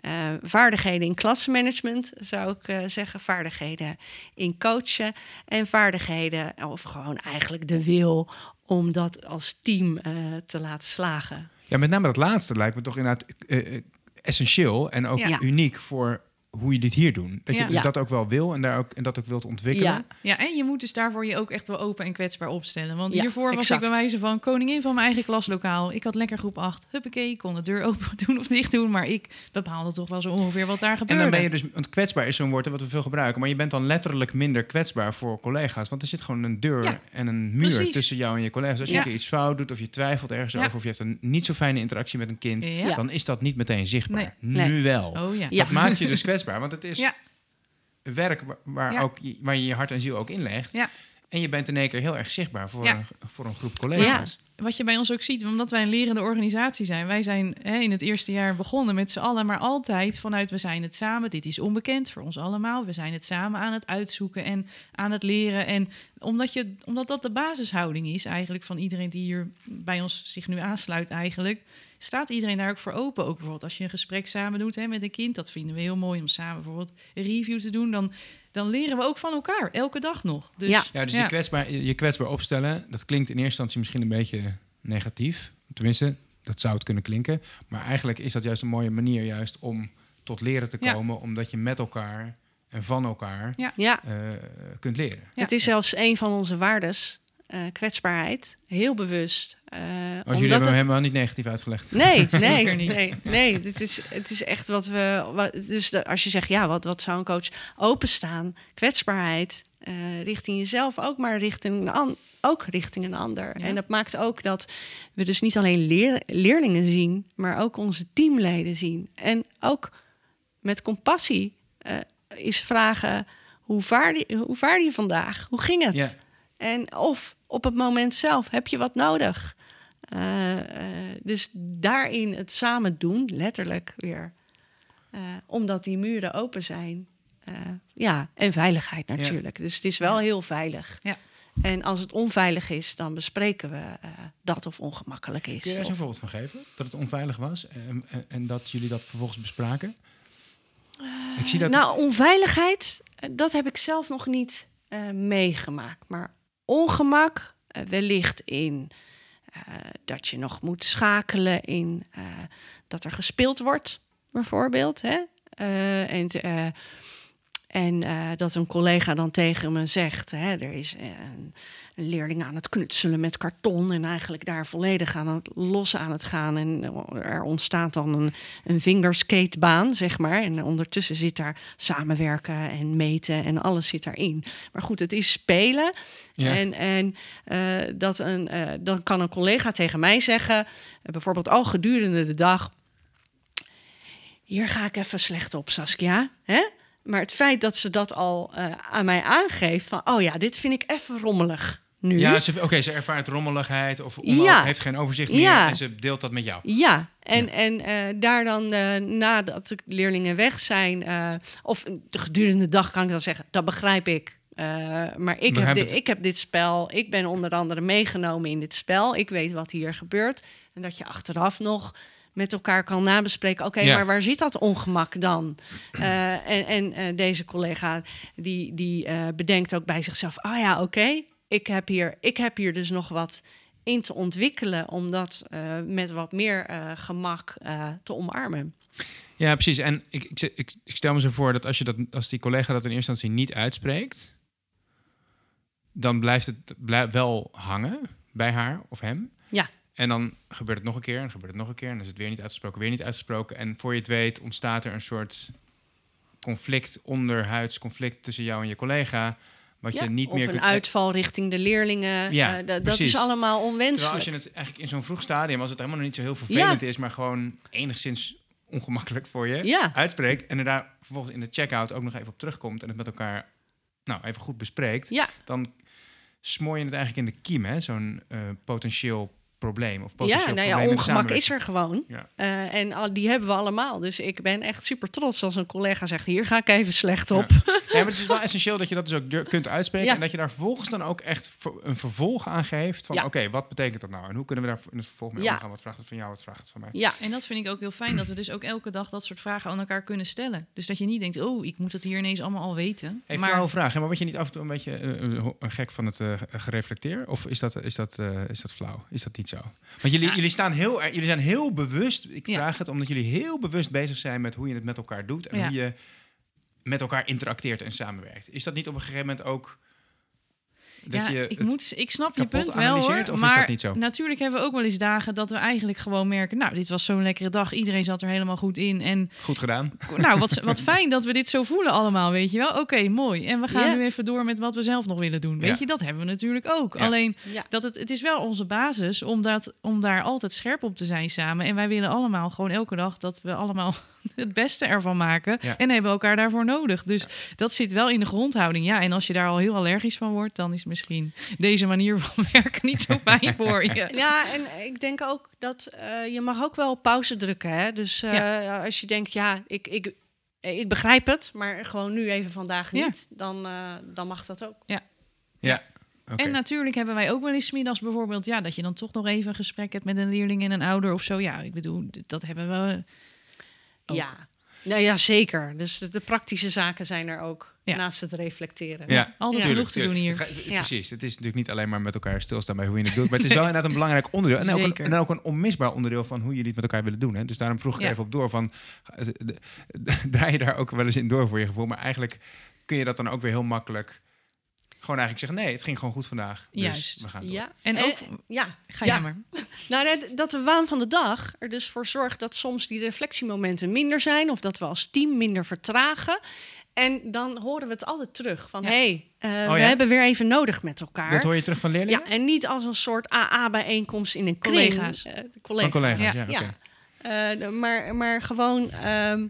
Eh, vaardigheden in klassenmanagement zou ik eh, zeggen, vaardigheden in coachen en vaardigheden of gewoon eigenlijk de wil om dat als team eh, te laten slagen. Ja, met name dat laatste lijkt me toch inderdaad eh, eh, essentieel en ook Ja. uniek voor hoe je dit hier doet. Dat je Ja. dus Ja. dat ook wel wil en, daar ook, en dat ook wilt ontwikkelen. Ja, Ja, en je moet dus daarvoor je ook echt wel open en kwetsbaar opstellen. Want Ja, hiervoor was exact. ik bij wijze van koningin van mijn eigen klaslokaal. Ik had lekker groep 8. Huppakee, ik kon de deur open doen of dicht doen. Maar ik bepaalde toch wel zo ongeveer wat daar En gebeurde. dan ben je dus, want kwetsbaar is zo'n woord wat we veel gebruiken, maar je bent dan letterlijk minder kwetsbaar voor collega's. Want er zit gewoon een deur Ja, en een muur precies. tussen jou en je collega's. Als je Ja. een keer iets fout doet of je twijfelt ergens Ja. over of je hebt een niet zo fijne interactie met een kind, Ja. dan is dat niet meteen zichtbaar. Nee. Nu wel. Oh ja. Ja. Dat maakt je dus kwetsbaar, want het is Ja. werk waar, Ja. ook, waar je je hart en ziel ook inlegt. Ja. En je bent in één keer heel erg zichtbaar voor, een, voor een groep collega's. Wat je bij ons ook ziet, omdat wij een lerende organisatie zijn. Wij zijn hè, in het eerste jaar begonnen met z'n allen, maar altijd vanuit we zijn het samen. Dit is onbekend voor ons allemaal. We zijn het samen aan het uitzoeken en aan het leren. En omdat, je, omdat dat de basishouding is eigenlijk van iedereen die hier bij ons zich nu aansluit eigenlijk... staat iedereen daar ook voor open. Ook bijvoorbeeld als je een gesprek samen doet hè, met een kind. Dat vinden we heel mooi om samen bijvoorbeeld een review te doen. Dan, dan leren we ook van elkaar, elke dag nog. Dus, Ja. Ja, dus Je, kwetsbaar, je kwetsbaar opstellen, dat klinkt in eerste instantie misschien een beetje negatief. Tenminste, dat zou het kunnen klinken. Maar eigenlijk is dat juist een mooie manier juist om tot leren te Ja. komen, omdat je met elkaar en van elkaar ja. eh, kunt leren. Ja. het is zelfs een van onze waardes, eh, kwetsbaarheid, heel bewust. Als jullie hebben hem het- helemaal niet negatief uitgelegd. Nee, nee, niet. nee, nee. Dit is, het is echt wat we. Wat, dus de- als je zegt, ja, wat, wat zou een coach openstaan? Kwetsbaarheid eh, richting jezelf, ook maar richting een, an- ook richting een ander. Ja. En dat maakt ook dat we dus niet alleen leer- leerlingen zien, maar ook onze teamleden zien. En ook met compassie is vragen: hoe vaar, je, hoe vaar je vandaag? Hoe ging het? Ja. En of op het moment zelf heb je wat nodig. Eh, eh, dus daarin het samen doen, letterlijk weer. Eh, omdat die muren open zijn. Ja, en veiligheid natuurlijk. Dus het is wel heel veilig. Ja. En als het onveilig is, dan bespreken we dat of ongemakkelijk is. Kun je daar eens een voorbeeld van geven? Dat het onveilig was en, en, en dat jullie dat vervolgens bespraken? Ik zie dat... Nou, onveiligheid, dat heb ik zelf nog niet meegemaakt. Maar ongemak, eh, wellicht in eh, dat je nog moet schakelen in eh, dat er gespeeld wordt, bijvoorbeeld. Hè? En en eh, dat een collega dan tegen me zegt: hè, er is eh, een, een leerling aan het knutselen met karton en eigenlijk daar volledig aan het los aan het gaan. En er ontstaat dan een, een fingerskatebaan, zeg maar. En ondertussen zit daar samenwerken en meten en alles zit daarin. Maar goed, het is spelen. Ja. En, en eh, dat een, eh, dan kan een collega tegen mij zeggen, eh, bijvoorbeeld al gedurende de dag. Hier ga ik even slecht op, Saskia. Hè? Maar het feit dat ze dat al eh, aan mij aangeeft van, oh ja, dit vind ik even rommelig nu. Ja, ze, oké, ze ervaart rommeligheid of Ja. heeft geen overzicht meer Ja. en ze deelt dat met jou. Ja, en, Ja. en eh, daar dan eh, nadat de leerlingen weg zijn, eh, of de gedurende de dag kan ik dan zeggen, dat begrijp ik. Maar ik heb, dit, ik heb dit spel, ik ben onder andere meegenomen in dit spel. Ik weet wat hier gebeurt. En dat je achteraf nog met elkaar kan nabespreken. Oké, Ja. maar waar zit dat ongemak dan? Eh, en en eh, deze collega die, die eh, bedenkt ook bij zichzelf: ah ja, oké, ik heb hier, ik heb hier dus nog wat in te ontwikkelen om dat met wat meer gemak te omarmen. Ja, precies. En ik, ik, ik, ik stel me zo voor dat als, je dat als die collega dat in eerste instantie niet uitspreekt, dan blijft het blij- wel hangen bij haar of hem. Ja. En dan gebeurt het nog een keer, en gebeurt het nog een keer, en dan is het weer niet uitgesproken, weer niet uitgesproken. En voor je het weet ontstaat er een soort conflict, onderhuids conflict tussen jou en je collega, wat Ja, je niet of meer een kunt... uitval richting de leerlingen. Ja, da- dat is allemaal onwenselijk. Terwijl als je het eigenlijk in zo'n vroeg stadium, als het helemaal nog niet zo heel vervelend is, maar gewoon enigszins ongemakkelijk voor je, Ja. uitspreekt en er daar vervolgens in de checkout ook nog even op terugkomt en het met elkaar nou, even goed bespreekt, Ja, dan smoor je het eigenlijk in de kiem, hè? zo'n eh, potentieel probleem. Of potentieel ja, nou probleem ja, ongemak is er gewoon. Ja. Eh, en al, die hebben we allemaal. Dus ik ben echt super trots als een collega zegt... hier ga ik even slecht op. Ja, maar het is wel essentieel dat je dat dus ook kunt uitspreken. Ja. En dat je daar vervolgens dan ook echt een vervolg aan geeft. Van Ja. oké, wat betekent dat nou? En hoe kunnen we daar in het vervolg mee Ja. omgaan? Wat vraagt het van jou? Wat vraagt het van mij? Ja, En dat vind ik ook heel fijn, dat we dus ook elke dag dat soort vragen aan elkaar kunnen stellen. Dus dat je niet denkt, oh, ik moet het hier ineens allemaal al weten. Hey, maar flauwe vraag. hè, Maar word je niet af en toe een beetje ho- gek van het eh, gereflecteer? Of is dat, is, dat, eh, is dat flauw? Is dat niet zo? Want jullie, jullie, staan heel, jullie zijn heel bewust... Ik Ja. vraag het omdat jullie heel bewust bezig zijn... met hoe je het met elkaar doet. En Ja. hoe je met elkaar interacteert en samenwerkt. Is dat niet op een gegeven moment ook... Dat ja, je ik, moet, ik snap je punt wel hoor. maar dat niet zo? natuurlijk hebben we ook wel eens dagen dat we eigenlijk gewoon merken... nou, dit was zo'n lekkere dag, iedereen zat er helemaal goed in. En Goed gedaan. nou, wat, wat fijn dat we dit zo voelen allemaal, weet je wel. Oké, mooi. En we gaan nu even door met wat we zelf nog willen doen. Weet Ja. je, dat hebben we natuurlijk ook. Ja. Alleen, ja. dat het, het is wel onze basis om, dat, om daar altijd scherp op te zijn samen. En wij willen allemaal gewoon elke dag dat we allemaal het beste ervan maken. Ja. En hebben elkaar daarvoor nodig. Dus dat zit wel in de grondhouding. Ja, en als je daar al heel allergisch van wordt, dan is misschien deze manier van werken niet zo fijn voor je. Ja, en ik denk ook dat eh, je mag ook wel pauze drukken. Hè? Dus eh, als je denkt, ja, ik, ik, ik begrijp het, maar gewoon nu even vandaag Ja. niet, dan, eh, dan mag dat ook. Ja. Oké. En natuurlijk hebben wij ook wel eens middags bijvoorbeeld, ja, dat je dan toch nog even een gesprek hebt met een leerling en een ouder of zo. Ja, ik bedoel, dat hebben we. Ook. Ja. Nou ja, zeker. Dus de, de praktische zaken zijn er ook, Ja. naast het reflecteren. Ja, Altijd tuurlijk, genoeg te doen hier. Het Ja. Precies. Het is natuurlijk niet alleen maar met elkaar stilstaan bij hoe je het doet. Maar het is wel inderdaad een belangrijk onderdeel. En ook, een, en ook een onmisbaar onderdeel van hoe jullie het met elkaar willen doen. Hè? Dus daarom vroeg ik Ja. even op door van... Draai je daar ook wel eens in door voor je gevoel? Maar eigenlijk kun je dat dan ook weer heel makkelijk... Gewoon eigenlijk zeggen, nee, het ging gewoon goed vandaag. Dus Juist. we gaan door. Ja. En ook- ja. Ga ja. jij maar. Nou, net dat de waan van de dag er dus voor zorgt dat soms die reflectiemomenten minder zijn, of dat we als team minder vertragen. En dan horen we het altijd terug van, Ja. hé, hey, eh, Oh we ja? hebben weer even nodig met elkaar. Dat hoor je terug van leerlingen? Ja, en niet als een soort AA-bijeenkomst in een kring. Collega's. Eh, de Van collega's. collega's, ja. Ja. oké. Eh, maar, maar gewoon ehm,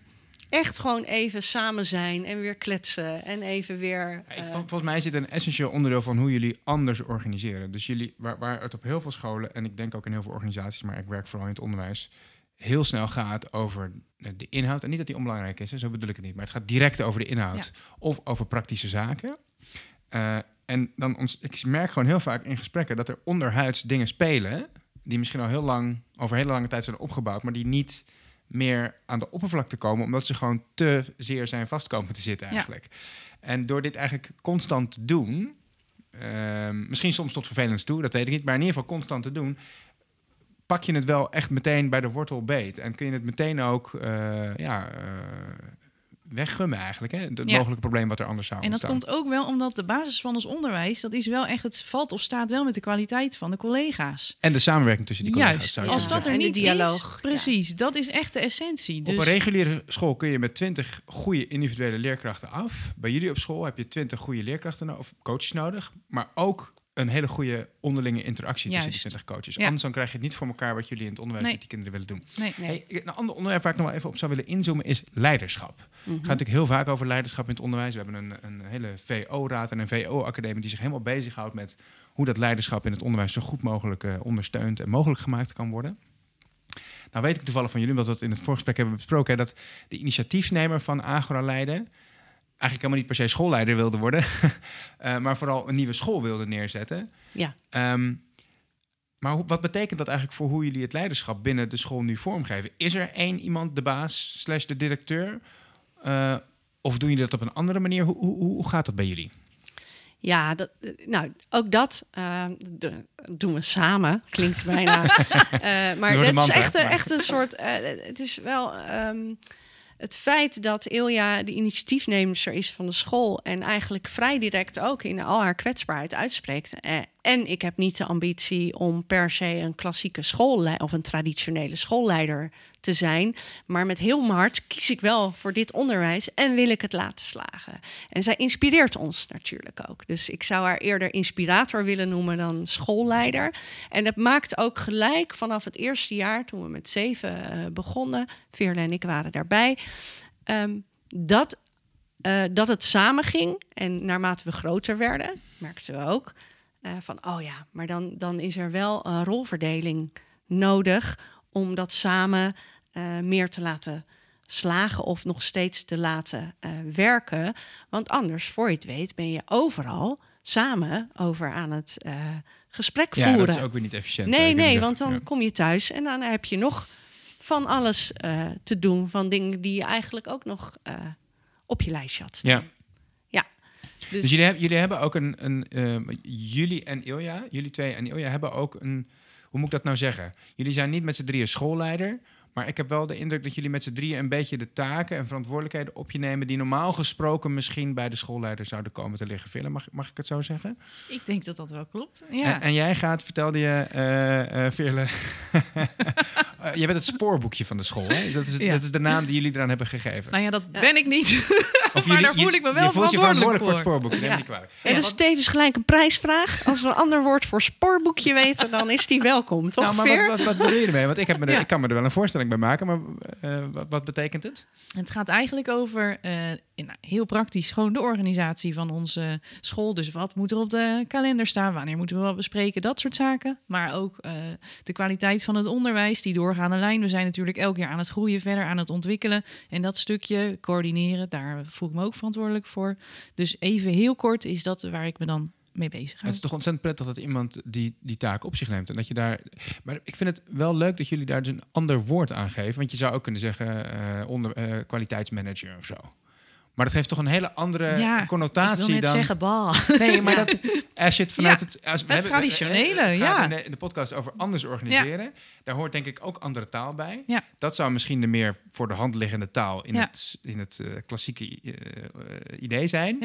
echt gewoon even samen zijn en weer kletsen en even weer... Ik- eh, vol- volgens mij is dit een essentieel onderdeel van hoe jullie anders organiseren. Dus jullie, waar, waar het op heel veel scholen en ik denk ook in heel veel organisaties, maar ik werk vooral in het onderwijs, heel snel gaat over de inhoud. En niet dat die onbelangrijk is, hè, zo bedoel ik het niet, maar het gaat direct over de inhoud of over praktische zaken. Eh, en dan ons, ik merk gewoon heel vaak in gesprekken dat er onderhuids dingen spelen, die misschien al heel lang, over hele lange tijd zijn opgebouwd, maar die niet meer aan de oppervlakte komen, omdat ze gewoon te zeer zijn vastkomen te zitten Ja. eigenlijk. En door dit eigenlijk constant te doen, ehm, misschien soms tot vervelend toe, dat weet ik niet, maar in ieder geval constant te doen, pak je het wel echt meteen bij de wortel beet. En kun je het meteen ook eh, ja, eh, weggummen eigenlijk, hè? het Ja. mogelijke probleem wat er anders zou En dat ontstaan. komt ook wel omdat de basis van ons onderwijs, dat is wel echt, het valt of staat wel met de kwaliteit van de collega's. En de samenwerking tussen die collega's. Juist, zou je als dat er niet dialoog, is, precies, dat is echt de essentie. Dus Op een reguliere school kun je met 20 goede individuele leerkrachten af. Bij jullie op school heb je 20 goede leerkrachten of coaches nodig, maar ook een hele goede onderlinge interactie tussen die Juist. 20 coaches. Ja. Anders dan krijg je het niet voor elkaar wat jullie in het onderwijs Nee. met die kinderen willen doen. nee. nee. Hey, een ander onderwerp waar ik nog wel even op zou willen inzoomen is leiderschap. Mhm. Het gaat natuurlijk heel vaak over leiderschap in het onderwijs. We hebben een, een hele VO-raad en een VO-academie die zich helemaal bezighoudt met hoe dat leiderschap in het onderwijs zo goed mogelijk eh, ondersteund en mogelijk gemaakt kan worden. Nou weet ik toevallig van jullie, omdat we het in het voorgesprek hebben besproken, hè, dat de initiatiefnemer van Agora Leiden eigenlijk helemaal niet per se schoolleider wilde worden, eh, maar vooral een nieuwe school wilde neerzetten. Ja. Ehm, maar wat betekent dat eigenlijk voor hoe jullie het leiderschap binnen de school nu vormgeven? Is er één iemand, de baas slash de directeur? Eh, of doen jullie dat op een andere manier? Hoe, hoe, hoe gaat dat bij jullie? Ja, dat, eh, nou, ook dat ehm, de- doen we samen. Klinkt bijna. Maar dat is echt, echt een soort. het is wel. ehm, het feit dat Ilja de initiatiefnemer is van de school en eigenlijk vrij direct ook in al haar kwetsbaarheid uitspreekt. Eh, en ik heb niet de ambitie om per se een klassieke schoolleider of een traditionele schoolleider te zijn. Maar met heel mijn hart kies ik wel voor dit onderwijs en wil ik het laten slagen. En zij inspireert ons natuurlijk ook. Dus ik zou haar eerder inspirator willen noemen dan schoolleider. En het maakt ook gelijk vanaf het eerste jaar, toen we met zeven uh, begonnen, Veerle en ik waren daarbij, um, dat uh, dat het samen ging. En naarmate we groter werden, merkten we ook uh, van, oh ja, maar dan, dan is er wel een rolverdeling nodig om dat samen uh, meer te laten slagen of nog steeds te laten werken. Want anders, voor je het weet, ben je overal samen over aan het gesprek ja, voeren. dat is ook weer niet efficiënt. Nee, nee, want dan ja. kom je thuis en dan heb je nog van alles te doen, van dingen die je eigenlijk ook nog op je lijstje had staan. Ja. Dus, dus jullie, hebben, ook een, uh, jullie en Ilja, jullie twee en Ilja hebben ook een, hoe moet ik dat nou zeggen? Jullie zijn niet met z'n drieën schoolleider, maar ik heb wel de indruk dat jullie met z'n drieën een beetje de taken en verantwoordelijkheden op je nemen die normaal gesproken misschien bij de schoolleider zouden komen te liggen. Villen, mag, mag ik het zo zeggen? Ik denk dat dat wel klopt. Ja. En, en jij gaat, vertelde je, uh, uh, Veerle, uh, je bent het spoorboekje van de school. Hè? Dat, is, Ja. dat is de naam die jullie eraan hebben gegeven. Nou ja, dat Ja. ben ik niet. Of maar jullie- daar voel je- ik me wel je voelt je verantwoordelijk voor het spoorboekje, neem Ja. niet kwalijk. En dat is tevens gelijk een prijsvraag. Als we een ander woord voor spoorboekje weten, dan is die welkom, toch? Nou, maar wat, wat, wat bedoel je ermee? Want ik, heb me er, Ja. ik kan me er wel een voorstelling bij maken, maar eh, wat, betekent het? Het gaat eigenlijk over, eh, nou, heel praktisch, gewoon de organisatie van onze school. Dus wat moet er op de kalender staan? Wanneer moeten we wat bespreken? Dat soort zaken. Maar ook eh, de kwaliteit van het onderwijs, die doorgaande lijn. We zijn natuurlijk elk jaar aan het groeien, verder aan het ontwikkelen. En dat stukje coördineren, daar voel ik me ook verantwoordelijk voor. Dus even heel kort is dat waar ik me dan mee bezig. Het is toch ontzettend prettig dat iemand die, die taak op zich neemt. En dat je daar. Maar ik vind het wel leuk dat jullie daar dus een ander woord aan geven. Want je zou ook kunnen zeggen eh, onder, eh, kwaliteitsmanager of zo. Maar dat heeft toch een hele andere Ja, connotatie ik wil net dan. zeggen, bal. Nee, maar Ja. dat, als je het vanuit het... Als, we hebben- traditionele, het ja. In de, podcast over anders organiseren. Daar hoort denk ik ook andere taal bij. Ja. Dat zou misschien de meer voor de hand liggende taal in Ja. het, in het eh, klassieke eh, eh, idee zijn.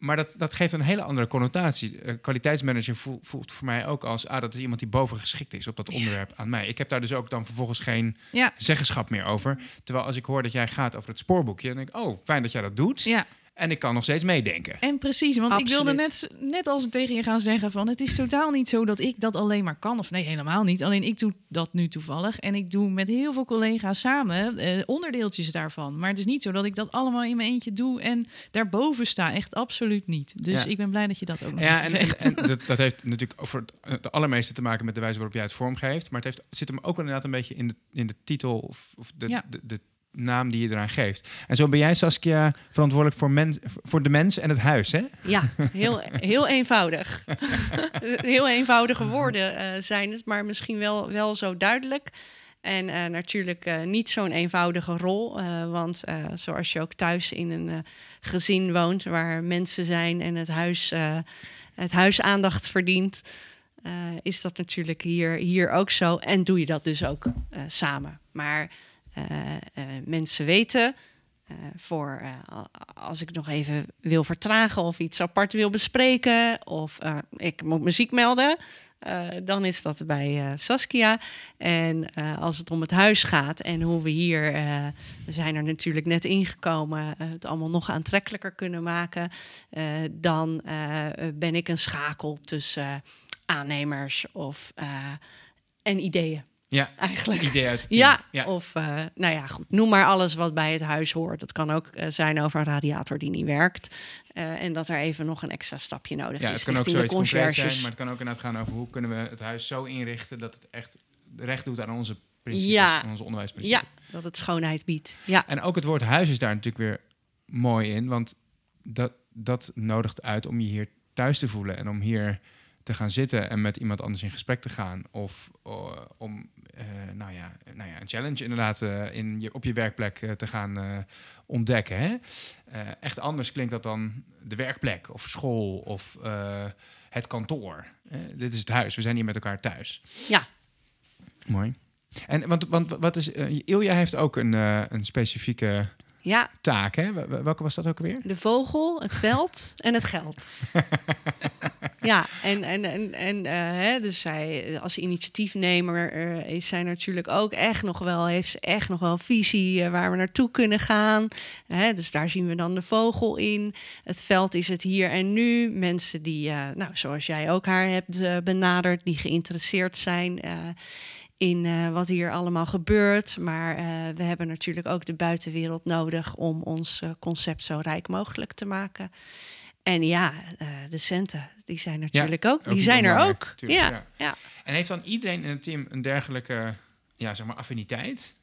Maar dat, dat geeft een hele andere connotatie. Eh, kwaliteitsmanager voelt, voelt voor mij ook als... Ah, dat is iemand die bovengeschikt is op dat onderwerp aan mij. Ik heb daar dus ook dan vervolgens geen Ja. zeggenschap meer over. Terwijl als ik hoor dat jij gaat over het spoorboekje... dan denk ik, oh, fijn dat jij dat doet. Ja, En ik kan nog steeds meedenken. En precies, want ik wilde net, net als tegen je gaan zeggen van... het is totaal niet zo dat ik dat alleen maar kan. Of nee, helemaal niet. Alleen ik doe dat nu toevallig. En ik doe met heel veel collega's samen eh, onderdeeltjes daarvan. Maar het is niet zo dat ik dat allemaal in mijn eentje doe... en daarboven sta. Echt absoluut niet. Dus Ja. ik ben blij dat je dat ook nog Ja, en, en, zegt. en dat, dat heeft natuurlijk over het, het allermeeste te maken met de wijze waarop jij het vormgeeft. Maar het heeft, zit hem ook wel inderdaad een beetje in de, in de titel of, of de, Ja. de, de naam die je eraan geeft. En zo ben jij, Saskia, verantwoordelijk voor, mens, voor de mens en het huis, hè? Ja, heel, heel eenvoudig. heel eenvoudige woorden eh, zijn het, maar misschien wel, wel zo duidelijk. En eh, natuurlijk eh, niet zo'n eenvoudige rol, want zoals je ook thuis in een gezin woont waar mensen zijn en het huis, het huis aandacht verdient, is dat natuurlijk hier, hier ook zo. En doe je dat dus ook samen. Maar mensen weten eh, voor eh, als ik nog even wil vertragen of iets apart wil bespreken of eh, ik moet muziek melden, eh, dan is dat bij eh, Saskia. En eh, als het om het huis gaat en hoe we hier, eh, we zijn er natuurlijk net ingekomen, eh, het allemaal nog aantrekkelijker kunnen maken, eh, dan eh, ben ik een schakel tussen eh, aannemers of eh, en ideeën Ja, eigenlijk. idee uit het. Ja, ja. of eh, nou ja, goed, noem maar alles wat bij het huis hoort. Dat kan ook eh, zijn over een radiator die niet werkt. Eh, en dat er even nog een extra stapje nodig Ja, is. het kan ook zoiets concreets zijn, maar het kan ook inderdaad gaan over hoe kunnen we het huis zo inrichten dat het echt recht doet aan onze principes, Ja. aan onze onderwijsprincipes. Ja, dat het schoonheid biedt. Ja, En ook het woord huis is daar natuurlijk weer mooi in, want dat, dat nodigt uit om je hier thuis te voelen en om hier te gaan zitten en met iemand anders in gesprek te gaan. Of eh, om eh, nou ja, nou ja, een challenge inderdaad eh, in je, op je werkplek te gaan ontdekken. Hè? Echt anders klinkt dat dan de werkplek of school of het kantoor. Dit is het huis, we zijn hier met elkaar thuis. Ja. Mooi. En want, want wat is, Ilja heeft ook een, een specifieke ja, taak, hè? Wel- Welke was dat ook alweer? de vogel, het veld en het geld. ja, en, en, en, en eh, hè, dus zij als initiatiefnemer eh, is zij natuurlijk ook echt nog wel, heeft ze echt nog wel een visie eh, waar we naartoe kunnen gaan. Hè, dus daar zien we dan de vogel in. Het veld is het hier en nu. Mensen die, nou, zoals jij ook haar hebt benaderd, die geïnteresseerd zijn. In eh, wat hier allemaal gebeurt. Maar eh, we hebben natuurlijk ook de buitenwereld nodig om ons eh, concept zo rijk mogelijk te maken. En ja, eh, de centen, die zijn natuurlijk ook. Die Ook zijn er ook. tuurlijk, ja, ja. ja. En heeft dan iedereen in het team een dergelijke ja, zeg maar affiniteit?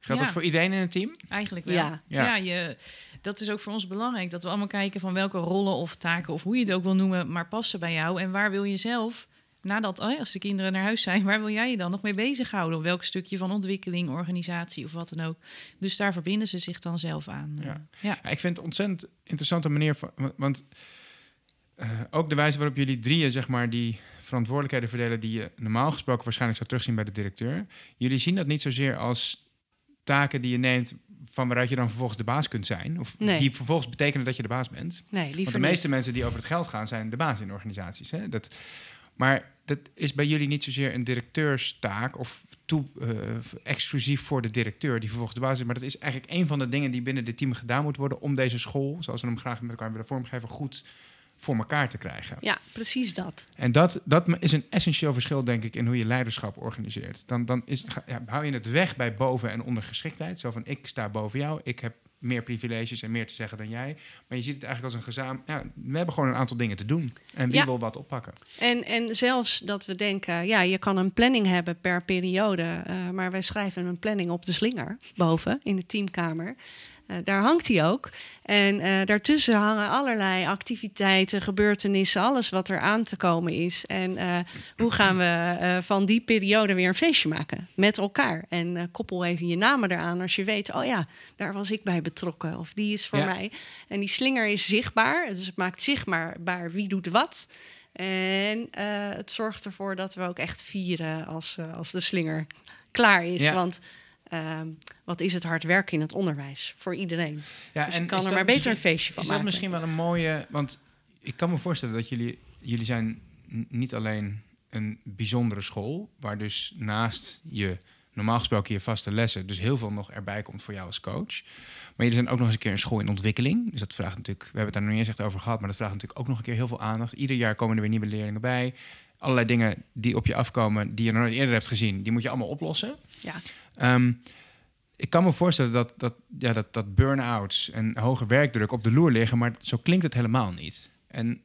Geldt Ja. dat voor iedereen in het team? Eigenlijk wel. Ja. Ja. Ja, je, dat is ook voor ons belangrijk. Dat we allemaal kijken van welke rollen of taken... of hoe je het ook wil noemen, maar passen bij jou. En waar wil je zelf, nadat oh ja, als de kinderen naar huis zijn... waar wil jij je dan nog mee bezighouden? Op welk stukje van ontwikkeling, organisatie of wat dan ook. Dus daar verbinden ze zich dan zelf aan. eh, Ja. ja. Ja, ik vind het ontzettend interessante manier van. wa- Want eh, ook de wijze waarop jullie drieën, zeg maar, die verantwoordelijkheden verdelen, die je normaal gesproken waarschijnlijk zou terugzien bij de directeur. Jullie zien dat niet zozeer als taken die je neemt van waaruit je dan vervolgens de baas kunt zijn. Of Nee. die vervolgens betekenen dat je de baas bent. Nee, liever Want de niet. meeste mensen die over het geld gaan, zijn de baas in organisaties. Hè? Dat, maar dat is bij jullie niet zozeer een directeurstaak of toe, eh, exclusief voor de directeur die vervolgens de baas is. Maar dat is eigenlijk een van de dingen die binnen dit team gedaan moet worden om deze school, zoals we hem graag met elkaar willen vormgeven, goed voor elkaar te krijgen. Ja, precies dat. En dat, dat is een essentieel verschil, denk ik, in hoe je leiderschap organiseert. Dan, dan is, ja, hou je het weg bij boven- en ondergeschiktheid. Zo van, ik sta boven jou, ik heb meer privileges en meer te zeggen dan jij. Maar je ziet het eigenlijk als een gezamenlijk... Ja, we hebben gewoon een aantal dingen te doen. En wie Ja. wil wat oppakken? En, en zelfs dat we denken, ja, je kan een planning hebben per periode, eh, maar wij schrijven een planning op de slinger boven in de teamkamer. Eh, daar hangt hij ook. En eh, daartussen hangen allerlei activiteiten, gebeurtenissen, alles wat er aan te komen is. En eh, hoe gaan we van die periode weer een feestje maken met elkaar? En koppel even je namen eraan als je weet, oh ja, daar was ik bij betrokken of die is voor Ja. mij. En die slinger is zichtbaar, dus het maakt zichtbaar wie doet wat. En het zorgt ervoor dat we ook echt vieren als, als de slinger klaar is. Ja. Want ehm, wat is het hard werken in het onderwijs voor iedereen? Ja, Dus kan is er dat maar beter een feestje van Is dat maken. misschien wel een mooie... Want ik kan me voorstellen dat jullie... Jullie zijn niet alleen een bijzondere school... waar dus naast je normaal gesproken je vaste lessen... dus heel veel nog erbij komt voor jou als coach. Maar jullie zijn ook nog eens een keer een school in ontwikkeling. Dus dat vraagt natuurlijk... We hebben het daar nog niet eens echt over gehad... maar dat vraagt natuurlijk ook nog een keer heel veel aandacht. Ieder jaar komen er weer nieuwe leerlingen bij. Allerlei dingen die op je afkomen... die je nog nooit eerder hebt gezien... die moet je allemaal oplossen. Ja. Ehm, ik kan me voorstellen dat, dat, ja, dat, dat burn-outs en hoge werkdruk op de loer liggen, maar zo klinkt het helemaal niet. En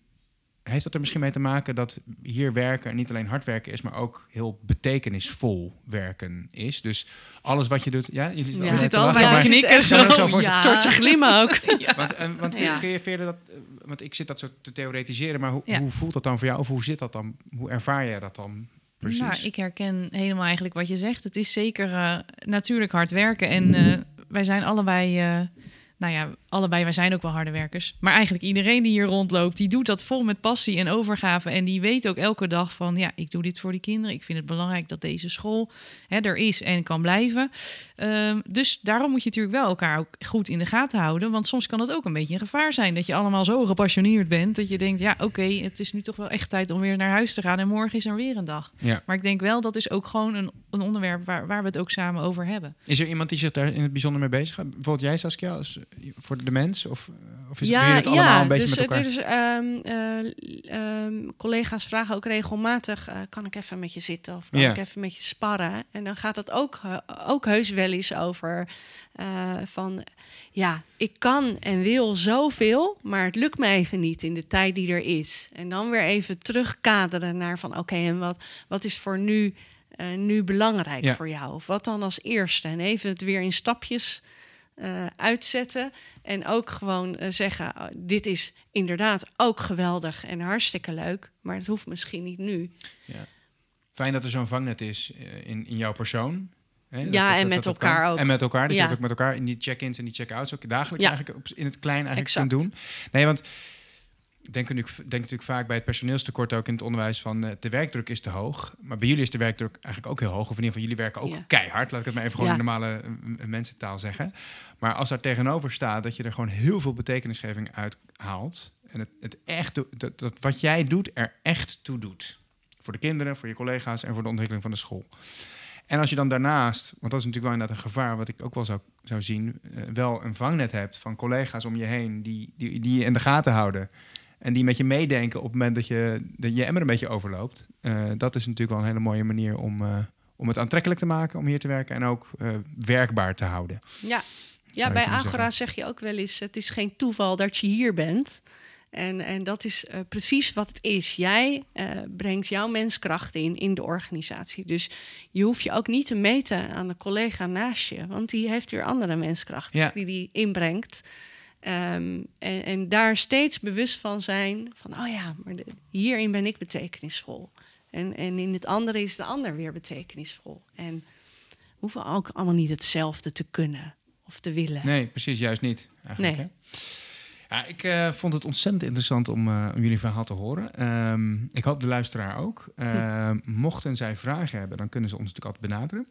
heeft dat er misschien mee te maken dat hier werken niet alleen hard werken is, maar ook heel betekenisvol werken is? Dus alles wat je doet, ja, jullie zitten Ja. zitten te allebei lachen, te maar- knikken. Zo voorstellen. Een soort glimmen ook. Want, eh, want Ja. kun je verder dat, eh, want ik zit dat zo te theoretiseren, maar hoe, Ja. hoe voelt dat dan voor jou? Of hoe zit dat dan? Hoe ervaar jij dat dan precies? Nou, ik herken helemaal eigenlijk wat je zegt. Het is zeker eh, natuurlijk hard werken. En eh, wij zijn allebei, nou ja, allebei, wij zijn ook wel harde werkers. Maar eigenlijk iedereen die hier rondloopt, die doet dat vol met passie en overgave. En die weet ook elke dag van, ja, ik doe dit voor die kinderen. Ik vind het belangrijk dat deze school hè, er is en kan blijven. Ehm, dus daarom moet je natuurlijk wel elkaar ook goed in de gaten houden. Want soms kan het ook een beetje een gevaar zijn dat je allemaal zo gepassioneerd bent. Dat je denkt, ja, oké, het is nu toch wel echt tijd om weer naar huis te gaan. En morgen is er weer een dag. Ja. Maar ik denk wel, dat is ook gewoon een, een onderwerp waar, waar we het ook samen over hebben. Is er iemand die zich daar in het bijzonder mee bezig gaat? Bijvoorbeeld jij, Saskia, als, eh, voor de mens? Of, eh, of is het, allemaal een beetje dus, met elkaar? eh, dus ehm, eh, ehm, collega's vragen ook regelmatig: kan ik even met je zitten of kan ik even met je sparren? En dan gaat het ook, ook heus wel eens over van ja, ik kan en wil zoveel, maar het lukt me even niet in de tijd die er is. En dan weer even terugkaderen naar van oké, en wat, wat is voor nu, nu belangrijk Ja. voor jou? Of wat dan als eerste? En even het weer in stapjes eh, uitzetten. En ook gewoon eh, zeggen: oh, dit is inderdaad ook geweldig en hartstikke leuk, maar het hoeft misschien niet nu. Fijn dat er zo'n vangnet is eh, in, in jouw persoon. Hè, dat- Ja, dat- en dat- met elkaar kan. ook. En met elkaar, dat je Ja. dat ook met elkaar in die check-ins en die check-outs ook dagelijks Ja. eigenlijk op, in het klein eigenlijk Exact. kunt doen. Nee, want denk natuurlijk, denk natuurlijk vaak bij het personeelstekort ook in het onderwijs van eh, de werkdruk is te hoog. Maar bij jullie is de werkdruk eigenlijk ook heel hoog. Of in ieder geval, jullie werken ook Ja. keihard. Laat ik het maar even gewoon Ja. in normale mensentaal zeggen. Maar als daar tegenover staat dat je er gewoon heel veel betekenisgeving uit haalt. En het, het echt, dat wat jij doet er echt toe doet. Voor de kinderen, voor je collega's en voor de ontwikkeling van de school. En als je dan daarnaast, want dat is natuurlijk wel inderdaad een gevaar, wat ik ook wel zou, zou zien, eh, wel een vangnet hebt van collega's om je heen die, die, die je in de gaten houden. En die met je meedenken op het moment dat je, dat je emmer een beetje overloopt. Eh, dat is natuurlijk wel een hele mooie manier om, eh, om het aantrekkelijk te maken om hier te werken en ook eh, werkbaar te houden. Ja, ja bij Agora zeggen. zeg je ook wel eens: het is geen toeval dat je hier bent. En, en dat is precies wat het is. Jij brengt jouw menskracht in in de organisatie. Dus je hoeft je ook niet te meten aan de collega naast je, want die heeft weer andere menskracht Ja. die die inbrengt. Ehm, en, en daar steeds bewust van zijn: van oh ja, maar de- hierin ben ik betekenisvol. En, en in het andere is de ander weer betekenisvol. En we hoeven ook allemaal niet hetzelfde te kunnen of te willen. Nee, precies, juist niet. Eigenlijk, Nee. hè? Ja, ik eh, vond het ontzettend interessant om, eh, om jullie verhaal te horen. Ehm, ik hoop de luisteraar ook. Ehm, Mochten zij vragen hebben, dan kunnen ze ons natuurlijk altijd benaderen.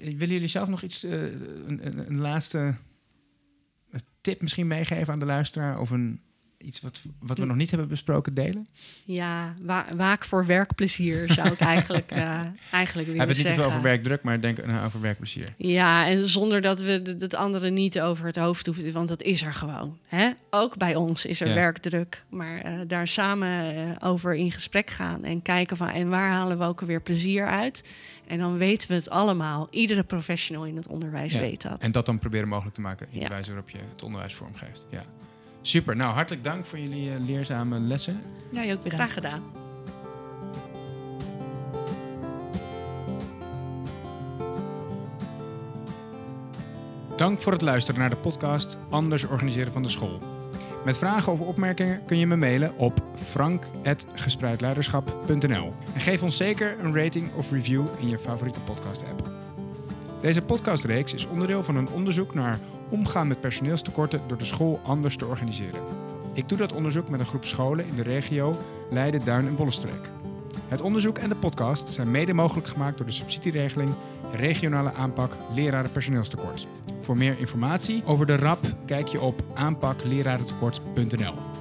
Willen jullie zelf nog iets, eh, een, een, een laatste tip misschien meegeven aan de luisteraar? Of een, iets wat, wat we nog niet hebben besproken delen? Ja, wa- waak voor werkplezier zou ik eigenlijk, eh eigenlijk willen We hebben het niet te veel over werkdruk, maar denk nou, over werkplezier. Ja, en zonder dat we het andere niet over het hoofd hoeven, want dat is er gewoon. Hè? Ook bij ons is er Ja. werkdruk, maar eh, daar samen eh, over in gesprek gaan en kijken van en waar halen we ook weer plezier uit. En dan weten we het allemaal. Iedere professional in het onderwijs Ja, weet dat. En dat dan proberen mogelijk te maken in Ja. de wijze waarop je het onderwijs vormgeeft. Ja. Super. Nou, hartelijk dank voor jullie eh, leerzame lessen. Jij ook bedankt. Graag gedaan. Dank voor het luisteren naar de podcast Anders organiseren van de school. Met vragen of opmerkingen kun je me mailen op frank.gespreidleiderschap.nl. En geef ons zeker een rating of review in je favoriete podcast-app. Deze podcastreeks is onderdeel van een onderzoek naar omgaan met personeelstekorten door de school anders te organiseren. Ik doe dat onderzoek met een groep scholen in de regio Leiden, Duin en Bollenstreek. Het onderzoek en de podcast zijn mede mogelijk gemaakt door de subsidieregeling Regionale aanpak leraren personeelstekort. Voor meer informatie over de RAP kijk je op aanpaklerarentekort.nl.